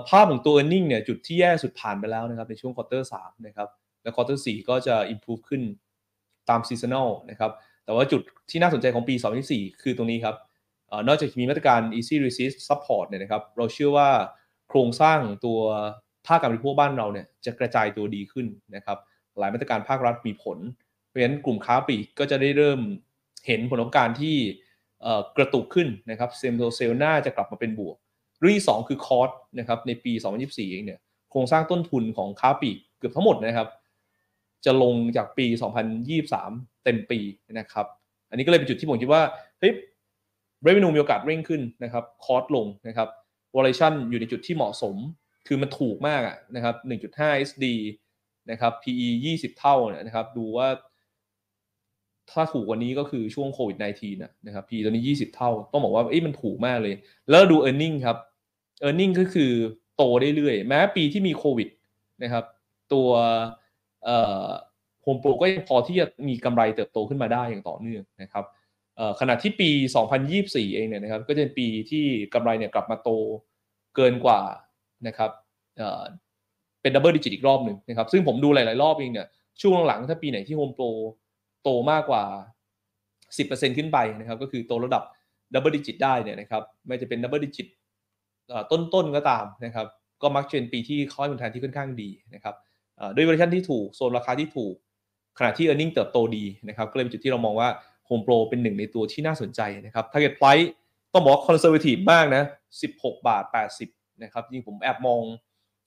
ภาพของตัว e a r n i n g เนี่ยจุดที่แย่สุดผ่านไปแล้วนะครับในช่วง quarter สามนะครับและ quarter สี่ก็จะ improve ขึ้นตามซีซัน a ลนะครับแต่ว่าจุดที่น่าสนใจของปี 2024 คือตรงนี้ครับออนอกจากมีมาตรการ Easy Receipt support เนี่ยนะครับเราเชื่อว่า โครงสร้างตัวภาคการบริโภคบ้านเราเนี่ยจะกระจายตัวดีขึ้นนะครับ หลายมาตรการภาครัฐมีผล เพราะฉะนั้นกลุ่มค้าปลีกก็จะได้เริ่มเห็นผลของการที่กระตุกขึ้นนะครับเซมโตเซลน่าจะกลับมาเป็นบวกเรื่องที่สองคือคอร์สนะครับในปี 2024 เองเนี่ยโครงสร้างต้นทุนของค้าปลีกเกือบทั้งหมดนะครับ จะลงจากปี 2023 เต็มปีนะครับ อันนี้ก็เลยเป็นจุดที่ผมคิดว่าเฮ้ย revenue มีโอกาสเร่งขึ้นนะครับคอร์สลงนะครับ valuation อยู่ในจุดที่เหมาะสม คือมันถูกมากนะครับ 1.5 SD นะครับ PE 20 เท่าเนี่ยนะครับ ดูว่า ถ้าถูกกว่านี้ก็คือช่วงโควิด -19 นะนะครับ PE ตอนนี้ 20 เท่า ต้องบอกว่าเอ้มันถูกมากเลย แล้วดู e a r n i n g ครับ e a r n i n g ก็คือโตได้เรื่อยๆแม้ปีที่มีโควิดนะครับ ตัวเอ่อโฮมโปรก็ยังพอที่จะมีกำไรเติบโตขึ้นมาได้อย่างต่อเนื่องนะครับ ขณะที่ปี 2024 เองเนี่ยนะครับก็จะเป็นปีที่กำไรเนี่ยกลับมาโตเกินกว่านะครับเป็น double digit อีกรอบหนึ่งนะครับซึ่งผมดูหลาย ๆ รอบเองเนี่ยช่วงหลังถ้าปีไหนที่ HomePro โตมากกว่า 10%ขึ้นไปนะครับก็คือโตระดับ double digit ได้เนี่ยนะครับแม้จะเป็น double digit ต้น ๆ ก็ตามนะครับก็มักจะเป็นปีที่ค่อยผลตอบแทนที่ค่อนข้างดีนะครับด้วยเวอร์ชันที่ถูกโซนราคาที่ถูกขณะที่ e a r n i n g เติบโตดีนะครับก็เลยเป็นจุดที่เรามองว่า Home Pro เป็นหนึ่งในตัวที่น่าสนใจนะครับ Target Price ต้องบอกว่า conservative มากนะ 16 บาท 80 นะครับจริงผมแอบมอง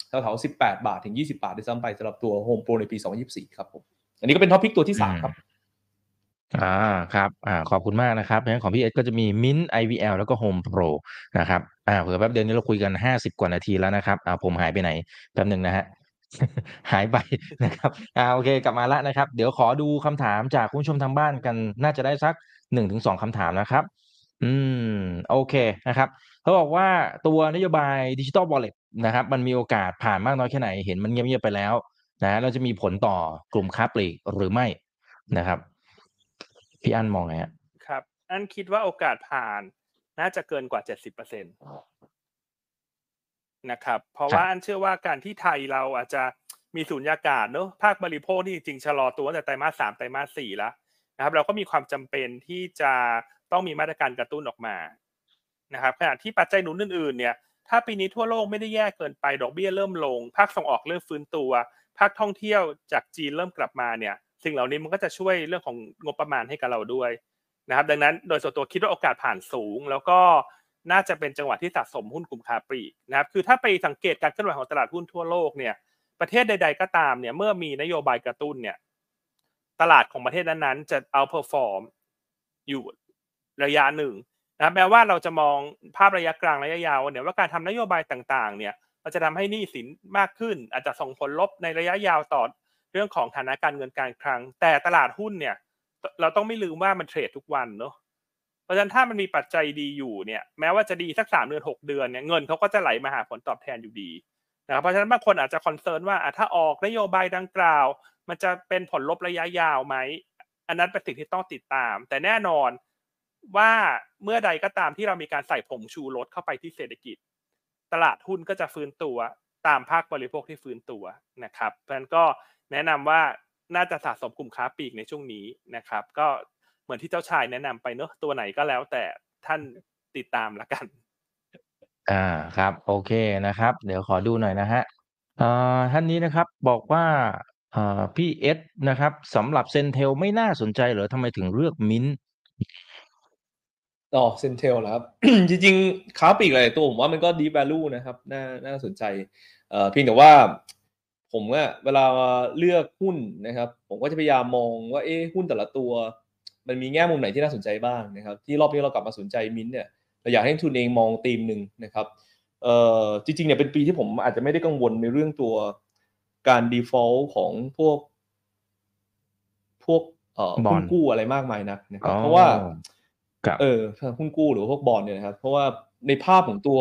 แถวๆ 18 บาทถึง 20 บาทด้วยซ้ำไปสำหรับตัว Home Pro ในปี 2024 ครับผม อันนี้ก็เป็นท็อปิกตัวที่ 3 ครับอ่าครับอ่าขอบคุณมากนะครับเพราะฉะนั้นของพี่เอสก็จะมี Mint IVL แล้วก็ Home Pro นะครับอ่าเผื่อแป๊บเดียวนี้เราคุยกัน 50 กว่านาทีแล้วนะครับอ่าผมหายไปไหนแป๊บหนึ่งนะฮะ หายไปนะครับอ่าโอเค กลับมาแล้วนะครับ เดี๋ยวขอดูคำถามจากคุณผู้ชมทางบ้านกันน่าจะได้สักหนึ่งถึงสองคำถามนะครับ อืม โอเคนะครับเขาบอกว่าตัวนโยบายดิจิตอลวอลเล็ตนะครับ มันมีโอกาสผ่านมากน้อยแค่ไหนเห็นมันเงียบๆไปแล้วนะเราจะมีผลต่อกลุ่มค้าปลีกหรือไม่นะครับ พี่อันมองไงครับ อันคิดว่าโอกาสผ่านน่าจะเกินกว่า70%นะครับ เพราะว่าอันเชื่อว่าการที่ไทยเราอาจจะมีสูญญากาศเนอะภาคบริโภคที่จริงชะลอตัวแต่ไตรมาสสามไตรมาสสี่แล้วนะครับเราก็มีความจำเป็นที่จะต้องมีมาตรการกระตุ้นออกมานะครับขณะที่ปัจจัยหนุนอื่นๆเนี่ยถ้าปีนี้ทั่วโลกไม่ได้แย่เกินไปดอกเบี้ยเริ่มลง ภาคส่งออกเริ่มฟื้นตัว ภาคท่องเที่ยวจากจีนเริ่มกลับมาเนี่ยสิ่งเหล่านี้มันก็จะช่วยเรื่องของงบประมาณให้กับเราด้วยนะครับดังนั้นโดยส่วนตัวคิดว่าโอกาสผ่านสูง แล้วก็ น่าจะเป็นจังหวะที่สะสมหุ้นกลุ่มค้าปลีกนะครับคือถ้าไปสังเกตการเคลื่อนไหวของตลาดหุ้นทั่วโลกเนี่ยประเทศใด ๆ ก็ตามเนี่ยเมื่อมีนโยบายกระตุ้นเนี่ยตลาดของประเทศนั้นๆจะ outperform อยู่ระยะหนึ่งนะแม้ว่าเราจะมองภาพระยะกลางระยะยาวเนี่ยว่าการทำนโยบายต่างๆเนี่ยมันจะทำให้หนี้สินมากขึ้น อาจจะส่งผลลบในระยะยาวต่อเรื่องของฐานะการเงินการคลัง แต่ตลาดหุ้นเนี่ยเราต้องไม่ลืมว่ามันเทรดทุกวันเนาะ ราะฉะนั้นถ้ามันมีปัจจัยดีอยู่เนี่ยแม้ว่าจะดีสักสามเดือนหกเดือนเนี่ยเงินเขาก็จะไหลมาหาผลตอบแทนอยู่ดีนะครับเพราะฉะนั้นบางคนอาจจะคอนเซิร์นว่าถ้าออกนโยบายดังกล่าว มันจะเป็นผลลบระยะยาวไหมอันนั้นเป็นสิ่งที่ต้องติดตาม แต่แน่นอนว่าเมื่อใดก็ตามที่เรามีการใส่ผงชูรสเข้าไปที่เศรษฐกิจ ตลาดหุ้นก็จะฟื้นตัวตามภาคบริโภคที่ฟื้นตัวนะครับเพราะฉะนั้นก็แนะนำว่าน่าจะสะสมกลุ่มค้าปลีกในช่วงนี้นะครับ ก็ เหมือนที่เจ้าชายแนะนำไปเนอะตัวไหนก็แล้วแต่ท่านติดตามละกัน อ่าครับ โอเคนะครับ เดี๋ยวขอดูหน่อยนะฮะอ่าท่านนี้นะครับบอกว่าอ่าพี่เอสนะครับสำหรับเซนเทลไม่น่าสนใจเหรอทำไมถึงเลือกมิ้นอ๋อเซนเทลเหรอครับ จริงๆค้าปลีกหลายตัวผมว่ามันก็ดี value นะครับ น่าน่าสนใจเอ่อเพียงแต่ว่า ผมอะเวลาเลือกหุ้นนะครับ ผมก็จะพยายามมองว่าเอ๊ะหุ้นแต่ละตัว มันมีแง่มุมไหนที่น่าสนใจบ้างนะครับ ที่รอบนี้เรากลับมาสนใจมินเนี่ยเราอยากให้ทุนเองมองธีมหนึ่งนะครับเอ่อจริงๆเนี่ยเป็นปีที่ผมอาจจะไม่ได้กังวลในเรื่องตัวการ default ของพวก พวกเอ่อหุ้นกู้อะไรมากมายนักนะครับเพราะว่าครับเออหุ้นกู้หรือว่าพวกบอลเนี่ยนะครับ เพราะว่าในภาพของตัว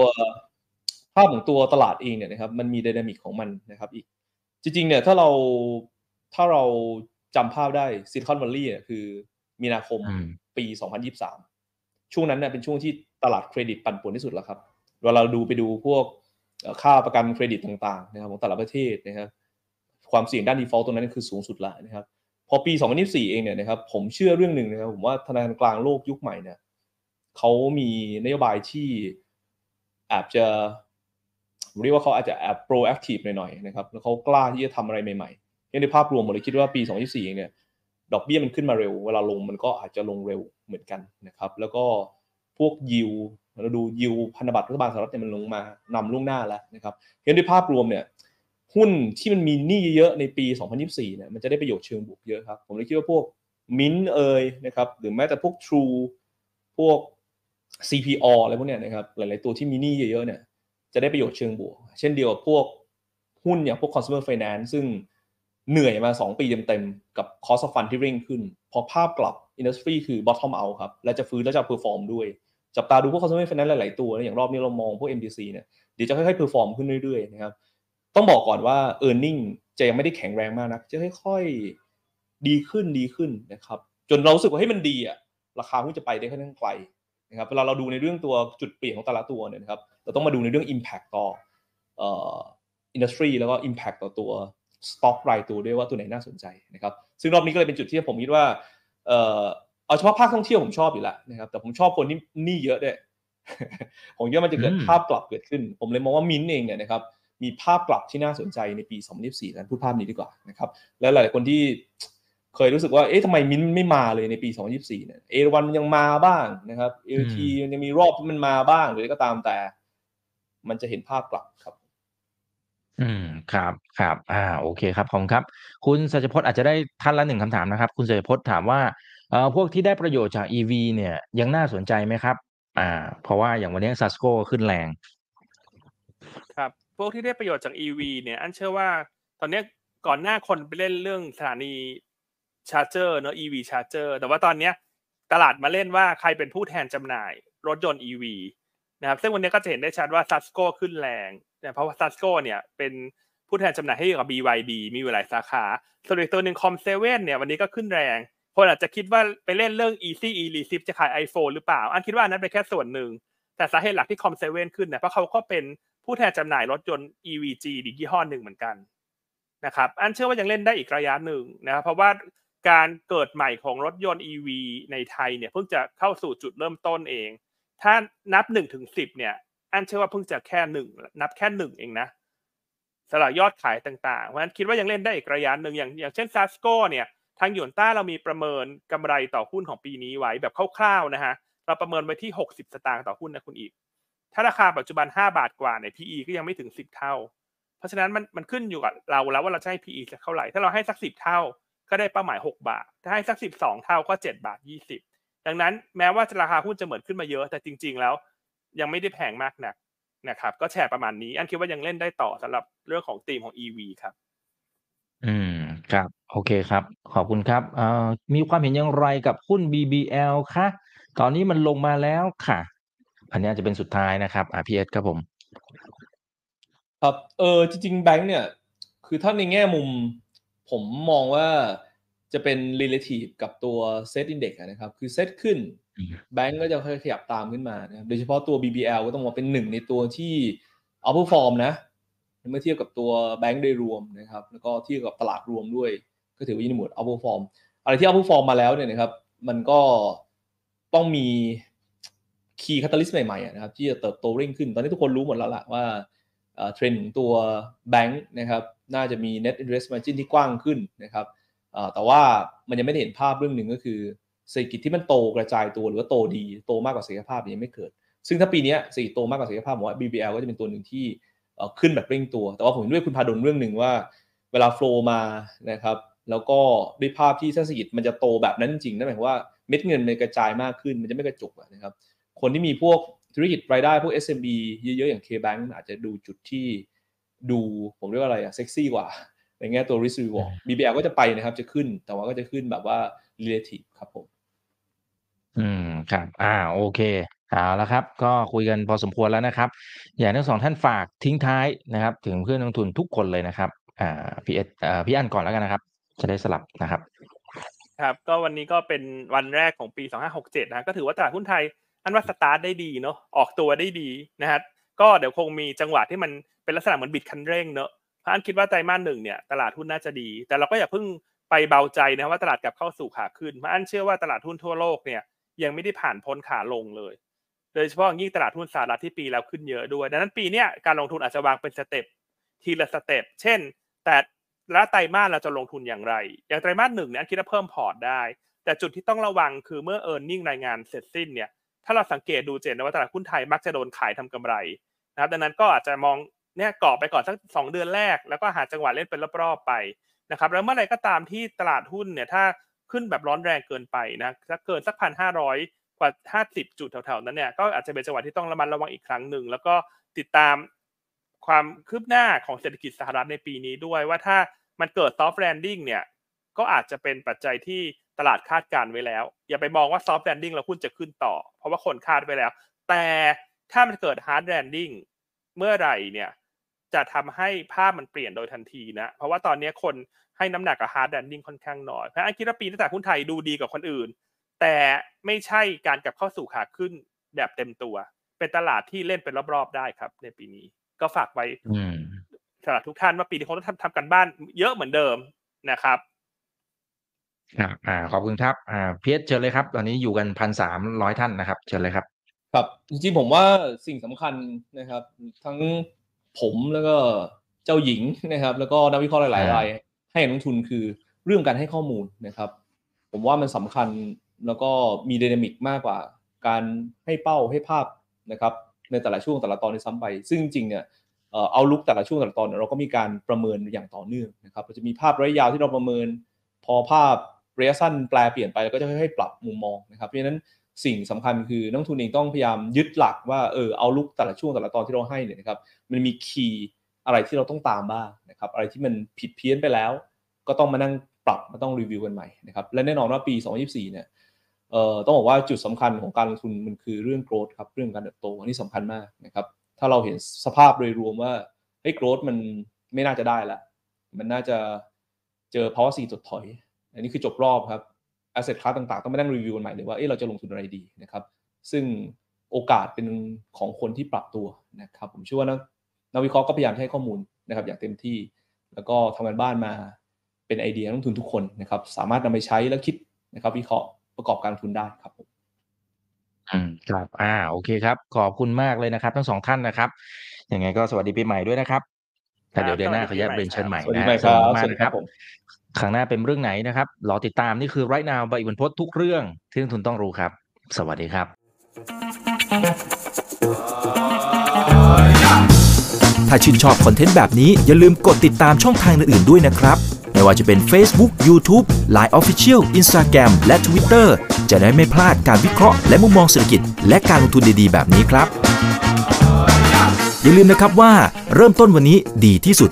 ภาพของตัวตลาดเองเนี่ยนะครับ มันมีไดนามิกของมันนะครับ อีก จริง ๆ เนี่ยถ้าเราถ้าเราจำภาพได้ซิลิคอนวัลลีย์เนี่ยคือ มีนาคมอืมปี 2023 ช่วงนั้นเนี่ยเป็นช่วงที่ตลาดเครดิตปั่นป่วนที่สุดแล้วครับเวลาเราดูไปดูพวกเอ่อค่าประกันเครดิตต่างๆนะครับของแต่ละประเทศนะครับความเสี่ยงด้าน default ตรงนั้นคือสูงสุดแล้วนะครับพอปี 2024 เองเนี่ยนะครับผมเชื่อเรื่องหนึ่งนะครับผมว่าธนาคารกลางโลกยุคใหม่เนี่ยเขามีนโยบายที่อาจจะผมเรียกว่าเขาอาจจะแอบ proactive หน่อยๆนะครับแล้วเขากล้าที่จะทำอะไรใหม่ๆในภาพรวมผมเลยคิดว่าปี 2024 เองเนี่ย ดอกเบี้ยมันขึ้นมาเร็ว เวลาลงมันก็อาจจะลงเร็วเหมือนกันนะครับแล้วก็พวกยิวเราดูยิวพันธบัตรรัฐบาลสหรัฐเนี่ยมันลงมานำล่วงหน้าแล้วนะครับเห็นด้วยภาพรวมเนี่ยหุ้นที่มันมีหนี้เยอะในปี 2024เนี่ยมันจะได้ประโยชน์เชิงบวกเยอะครับ ผมเลยคิดว่าพวกมินเอยนะครับหรือแม้แต่พวก True พวก CPO อะไรพวกเนี้ยนะครับหลาย ๆ ตัวที่มีหนี้เยอะ ๆ เนี่ยจะได้ประโยชน์เชิงบวก เช่นเดียวกับพวกหุ้นอย่างพวก consumer finance ซึ่ง เหนื่อยมา 2 ปีเต็มๆ กับ cost of fund ที่เร่งขึ้น พอภาพกลับ industry คือ bottom out ครับ และจะฟื้นและจะ perform ด้วย จับตาดูพวก consumer finance หลายๆ ตัวนะอย่างรอบนี้เรามองพวก MDC เนี่ย เดี๋ยวจะค่อยๆ perform ขึ้นเรื่อยๆ นะครับ ต้องบอกก่อนว่า e a r n i n g จะยังไม่ได้แข็งแรงมากนะจะค่อยๆ ดีขึ้นดีขึ้นนะครับ จนเราสึกว่าให้มันดีอะราคาหุ้นจะไปได้ค่อนข้างไกลนะครับ เวลาเราดูในเรื่องตัวจุดเปลี่ยนของแต่ละตัวเนี่ยนะครับ เราต้องมาดูในเรื่อง impact ต่ออ่อ industry แล้วก็ impact ต่อตัว stock รายตัวด้วยว่าตัวไหนน่าสนใจนะครับซึ่งรอบนี้ก็เลยเป็นจุดที่ผมคิดว่าเอ่อเอาเฉพาะภาคท่องเที่ยวผมชอบอยู่แล้วนะครับแต่ผมชอบคนที่หนี้เยอะด้วยผมคิดว่ามันจะเกิดอืมภาพกลับเกิดขึ้น ผมเลยมองว่ามินเองเนี่ยนะครับมีภาพกลับที่น่าสนใจในปี 2024นั้นพูดภาพนี้ดีกว่านะครับแล้วหลายๆคนที่เคยรู้สึกว่าเอ๊ะทำไมมินไม่มาเลยในปี 2024เนี่ยเอวันมันยังมาบ้างนะครับเอทีมันยังมีรอบที่มันมาบ้างหรืออะไรก็ตามแต่ มันจะเห็นภาพกลับครับ อืม ครับ ครับอ่าโอเคครับ ขอบคุณครับ คุณสัจพจน์อาจจะได้ท่านละหนึ่งคำถามนะครับ คุณสัจพจน์ถามว่า เอ่อ พวกที่ได้ประโยชน์จาก EV เนี่ยยังน่าสนใจไหมครับ อ่า เพราะว่าอย่างวันนี้ SUSCO ขึ้นแรง ครับ พวกที่ได้ประโยชน์จาก EV เนี่ย อันเชื่อว่า ตอนเนี้ย ก่อนหน้าคนไปเล่นเรื่องสถานี charger เนอะ EV charger แต่ว่าตอนเนี้ย ตลาดมาเล่นว่า ใครเป็นผู้แทนจำหน่ายรถยนต์ EV นะครับซึ่งวันนี้ก็จะเห็นได้ชัดว่า SUSCO ขึ้นแรงเนี่ยเพราะว่า SUSCO เนี่ยเป็นผู้แทนจำหน่ายให้กับ BYD มีอยู่หลายสาขาส่วนอีกตัวหนึ่งคอมเซเว่นเนี่ยวันนี้ก็ขึ้นแรง คนอาจจะคิดว่าไปเล่นเรื่อง Easy e r e c e i p จะขาย iPhone หรือเปล่า อันคิดว่านั้นเป็นแค่ส่วนหนึ่ง แต่สาเหตุหลักที่คอมเซเว่นขึ้นเนี่ยเพราะเขาก็เป็นผู้แทนจำหน่ายรถยนต์ EVG อีกยี่ห้อหนึ่งเหมือนกันนะครับอันเชื่อว่ายังเล่นได้อีกระยะหนึ่งนะครับเพราะว่าการเกิดใหม่ของรถยนต์ EV ในไทยเนี่ยเพิ่งจะเข้าสู่จุดเริ่มต้นเอง ถ้านับหนึ่งถึงสิบเนี่ยอันเชื่อว่าเพิ่งจะแค่หนึ่งนับแค่หนึ่งเองนะสละยอดขายต่างๆ เพราะฉะนั้นคิดว่ายังเล่นได้อีกระยะหนึ่งอย่างอย่างเช่นซัสโกเนี่ยทางหยวนต้าเรามีประเมินกำไรต่อหุ้นของปีนี้ไว้แบบคร่าวๆนะฮะเราประเมินไว้ที่ 60 สตางค์ต่อหุ้นนะคุณอีก ถ้าราคาปัจจุบัน 5 บาทกว่าเนี่ย PE ก็ยังไม่ถึง 10 เท่า เพราะฉะนั้นมันมันขึ้นอยู่กับเราแล้วว่าเราจะให้ PE สักเท่าไหร่ ถ้าเราให้สัก 10 เท่า ก็ได้เป้าหมาย 6 บาท ถ้าให้สัก 12 เท่าก็ 7 บาท 20 ดังนั้นแม้ว่าราคาหุ้นจะเหมือนขึ้นมาเยอะ แต่จริง ๆ แล้ว ยังไม่ได้แพงมากนักนะครับก็แชร์ประมาณนี้ อันคิดว่ายังเล่นได้ต่อสำหรับเรื่องของธีมของ EV ครับ อืมครับ โอเคครับ ขอบคุณครับเอ่อมีความเห็นอย่างไรกับหุ้น BBL คะตอนนี้มันลงมาแล้วค่ะ อันนี้อาจจะเป็นสุดท้ายนะครับอ่าพีเอสครับผม ครับเออจริงๆแบงค์เนี่ย คือถ้าในแง่มุม ผมมองว่า จะเป็น relative กับตัว set index อะนะครับ คือ set ขึ้นอืมแบงก์ก็จะค่อยๆขยับตามขึ้นมานะครับโดยเฉพาะตัว BBL ก็ต้องบอกเป็นหนึ่งในตัวที่ outperform นะ เมื่อเทียบกับตัวแบงก์โดยรวมนะครับ แล้วก็เทียบกับตลาดรวมด้วย ก็ถือว่าอยู่ในหมวด outperform อะไรที่ outperform มาแล้วเนี่ยนะครับ มันก็ต้องมี key catalyst ใหม่ๆอะนะครับ ที่จะเติบโตเร่งขึ้น ตอนนี้ทุกคนรู้หมดแล้วล่ะว่าเอ่อเทรนด์ของตัวแบงก์นะครับ น่าจะมี net interest margin ที่กว้างขึ้นนะครับเอ่อ แต่ว่ามันยังไม่ได้เห็นภาพเรื่องหนึ่งก็คือเศรษฐกิจที่มันโตกระจายตัวหรือว่าโตดีโตมากกว่าศักยภาพยังไม่เกิด ซึ่งถ้าปีนี้ยเศรษฐกิจโตมากกว่าศักยภาพผมว่า BBL ก็จะเป็นตัวหนึ่งที่ขึ้นแบบเร่งตัว แต่ว่าผมด้วยคุณพาดลเรื่องหนึ่งว่า เวลาโฟล์มานะครับแล้วก็ด้วยภาพที่เศรษฐกิจมันจะโตแบบนั้นจริงนั่นหมายความว่าเม็ดเงินมันกระจายมากขึ้นมันจะไม่กระจุกนะครับคนที่มีพวกธุรกิจรายได้พวก SMB เยอะๆอย่าง KBank อาจจะดูจุดที่ดูผมเรียกว่าอะไรอะเซ็กซี่กว่า ในแง่ตัว risk reward BBL ก็จะไปนะครับ จะขึ้น แต่ว่าก็จะขึ้นแบบว่า relative ครับผม อืมครับ อ่า โอเคเอาละครับ ก็คุยกันพอสมควรแล้วนะครับ อยากให้ทั้งสองท่านฝากทิ้งท้ายนะครับ ถึงเพื่อนนักลงทุนทุกคนเลยนะครับ อ่าพี่เอสอ่าพี่อันก่อนแล้วกันนะครับ จะได้สลับนะครับ ครับ ก็วันนี้ก็เป็นวันแรกของปี 2567 นะก็ถือว่าตลาดหุ้นไทยอันว่าสตาร์ทได้ดีเนาะออกตัวได้ดีนะฮะก็เดี๋ยวคงมีจังหวะที่มันเป็นลักษณะเหมือนบิดคันเร่งเนอะเพราะอันคิดว่าไตรมาสหนึ่งเนี่ยตลาดหุ้นน่าจะดี แต่เราก็อย่าเพิ่งไปเบาใจนะว่าตลาดกลับเข้าสู่ขาขึ้นเพราะอันเชื่อว่าตลาดหุ้นทั่วโลกเนี่ยยังไม่ได้ผ่านพ้นขาลงเลย โดยเฉพาะยิ่งตลาดหุ้นสหรัฐที่ปีแล้วขึ้นเยอะด้วย ดังนั้นปีเนี้ยการลงทุนอาจจะวางเป็น step ทีละ step เช่น แต่ละไตรมาสเราจะลงทุนอย่างไร อย่างไตรมาสหนึ่งเนี่ยอันคิดว่าเพิ่มพอร์ตได้ แต่จุดที่ต้องระวังคือเมื่อ e a r n i n g รายงานเสร็จสิ้นเนี่ย ถ้าเราสังเกตดูเจนว่าตลาดหุ้นไทยมักจะโดนขายทำกำไรนะครับดังนั้นก็อาจจะมอง เนี่ยกรอไปก่อนสักสองเดือนแรก แล้วก็หาจังหวะเล่นเป็นรอบๆไปนะครับแล้วเมื่อไรก็ตามที่ตลาดหุ้นเนี่ยถ้าขึ้นแบบร้อนแรงเกินไปนะถ้าเกินสักพันห้าร้อยกว่าห้าสิบจุดแถวๆนั้นเนี่ยก็อาจจะเป็นจังหวะที่ต้องระมัดระวังอีกครั้งหนึ่งแล้วก็ติดตามความคืบหน้าของเศรษฐกิจสหรัฐในปีนี้ด้วยว่าถ้ามันเกิด soft landing เนี่ยก็อาจจะเป็นปัจจัยที่ตลาดคาดการไว้แล้ว อย่าไปมองว่า soft landing แล้วหุ้นจะขึ้นต่อ เพราะว่าคนคาดไว้แล้ว แต่ถ้ามันเกิด hard landing เมื่อไหร่เนี่ย จะทำให้ภาพมันเปลี่ยนโดยทันทีนะ เพราะว่าตอนนี้คนให้น้ำหนักกับ hard landing ค่อนข้างน้อย เพราะฉะนั้นคิดว่าปีนี้ตลาดหุ้นไทยดูดีกว่าคนอื่น แต่ไม่ใช่การกลับเข้าสู่ขาขึ้นแบบเต็มตัว เป็นตลาดที่เล่นเป็นรอบๆได้ครับ ในปีนี้ ก็ฝากไว้อืมสำหรับทุกท่านว่าปีนี้คงต้องทำทำกันบ้านเยอะเหมือนเดิมนะครับครับอ่าขอบคุณครับอ่าพีเอสเชิญเลยครับ ตอนนี้อยู่กันพันสามร้อยท่านนะครับ เชิญเลยครับ ครับจริงๆผมว่าสิ่งสำคัญนะครับ ทั้ง ผมแล้วก็เจ้าหญิงนะครับ แล้วก็นักวิเคราะห์หลายๆรายให้นักลงทุนคือเรื่องการให้ข้อมูลนะครับ ผมว่ามันสำคัญแล้วก็มี dynamic มากกว่า การให้เป้าให้ภาพนะครับในแต่ละช่วงแต่ละตอนในซ้ำไป ซึ่งจริงๆเนี่ยเอ่อเอาลุกแต่ละช่วงแต่ละตอนเนี่ยเราก็มีการประเมินอย่างต่อเนื่องนะครับเราจะมีภาพระยะยาวที่เราประเมิน พอภาพระยะสั้นแปลเปลี่ยนไปแล้วก็จะค่อยๆปรับมุมมองนะครับเพราะฉะนั้น สิ่งสำคัญคือนักทุนเองต้องพยายามยึดหลักว่าเออเอาลุกแต่ละช่วงแต่ละตอนที่เราให้เนี่ยนะครับมันมีคีย์อะไรที่เราต้องตามบ้างนะครับอะไรที่มันผิดเพี้ยนไปแล้ว ก็ต้องมานั่งปรับมาต้องรีวิวกันใหม่นะครับและแน่นอนว่าปี 2024 เนี่ยเอ่อต้องบอกว่าจุดสำคัญของการลงทุนมันคือเรื่อง growth ครับเรื่องการเติบโตอันนี้สำคัญมากนะครับถ้าเราเห็นสภาพโดยรวมว่าเฮ้ย growth มันไม่น่าจะได้ละมันน่าจะเจอภาวะสี่ถดถอย อันนี้คือจบรอบครับ asset class ต่างๆ ต้องมานั่งรีวิวกันใหม่เลยว่าเอ๊ะเราจะลงทุนอะไรดีนะครับซึ่งโอกาสเป็นของคนที่ปรับตัวนะครับผมเชื่อว่านักนักวิเคราะห์ก็พยายามให้ข้อมูลนะครับอย่างเต็มที่ แล้วก็ทำงานบ้านมาเป็นไอเดียนักลงทุนทุกคนนะครับสามารถนำไปใช้แล้วคิดนะครับวิเคราะห์ประกอบการลงทุนได้ครับผมอืมครับอ่าโอเคครับ ขอบคุณมากเลยนะครับ ทั้งสองท่านนะครับยังไงก็สวัสดีปีใหม่ด้วยนะครับแต่เดี๋ยวเดือนหน้าขออนุญาตเรียนเชิญใหม่สวัสดีนะใหม่ฮะครับสวัสดีมากสวัสดีนะครับผม ครั้งหน้าเป็นเรื่องไหนนะครับ รอติดตามนี่คือไรนาวใบอิบันพศทุกเรื่องที่นักลงทุนต้องรู้ครับ สวัสดีครับ ถ้าชื่นชอบคอนเทนต์แบบนี้อย่าลืมกดติดตามช่องทางอื่นๆด้วยนะครับ ไม่ว่าจะเป็น Facebook, YouTube, Line Official, Instagram และ Twitter จะได้ไม่พลาดการวิเคราะห์และมุมมองเศรษฐกิจ และการลงทุนดีๆ แบบนี้ครับ อย่าลืมนะครับว่าเริ่มต้นวันนี้ดีที่สุด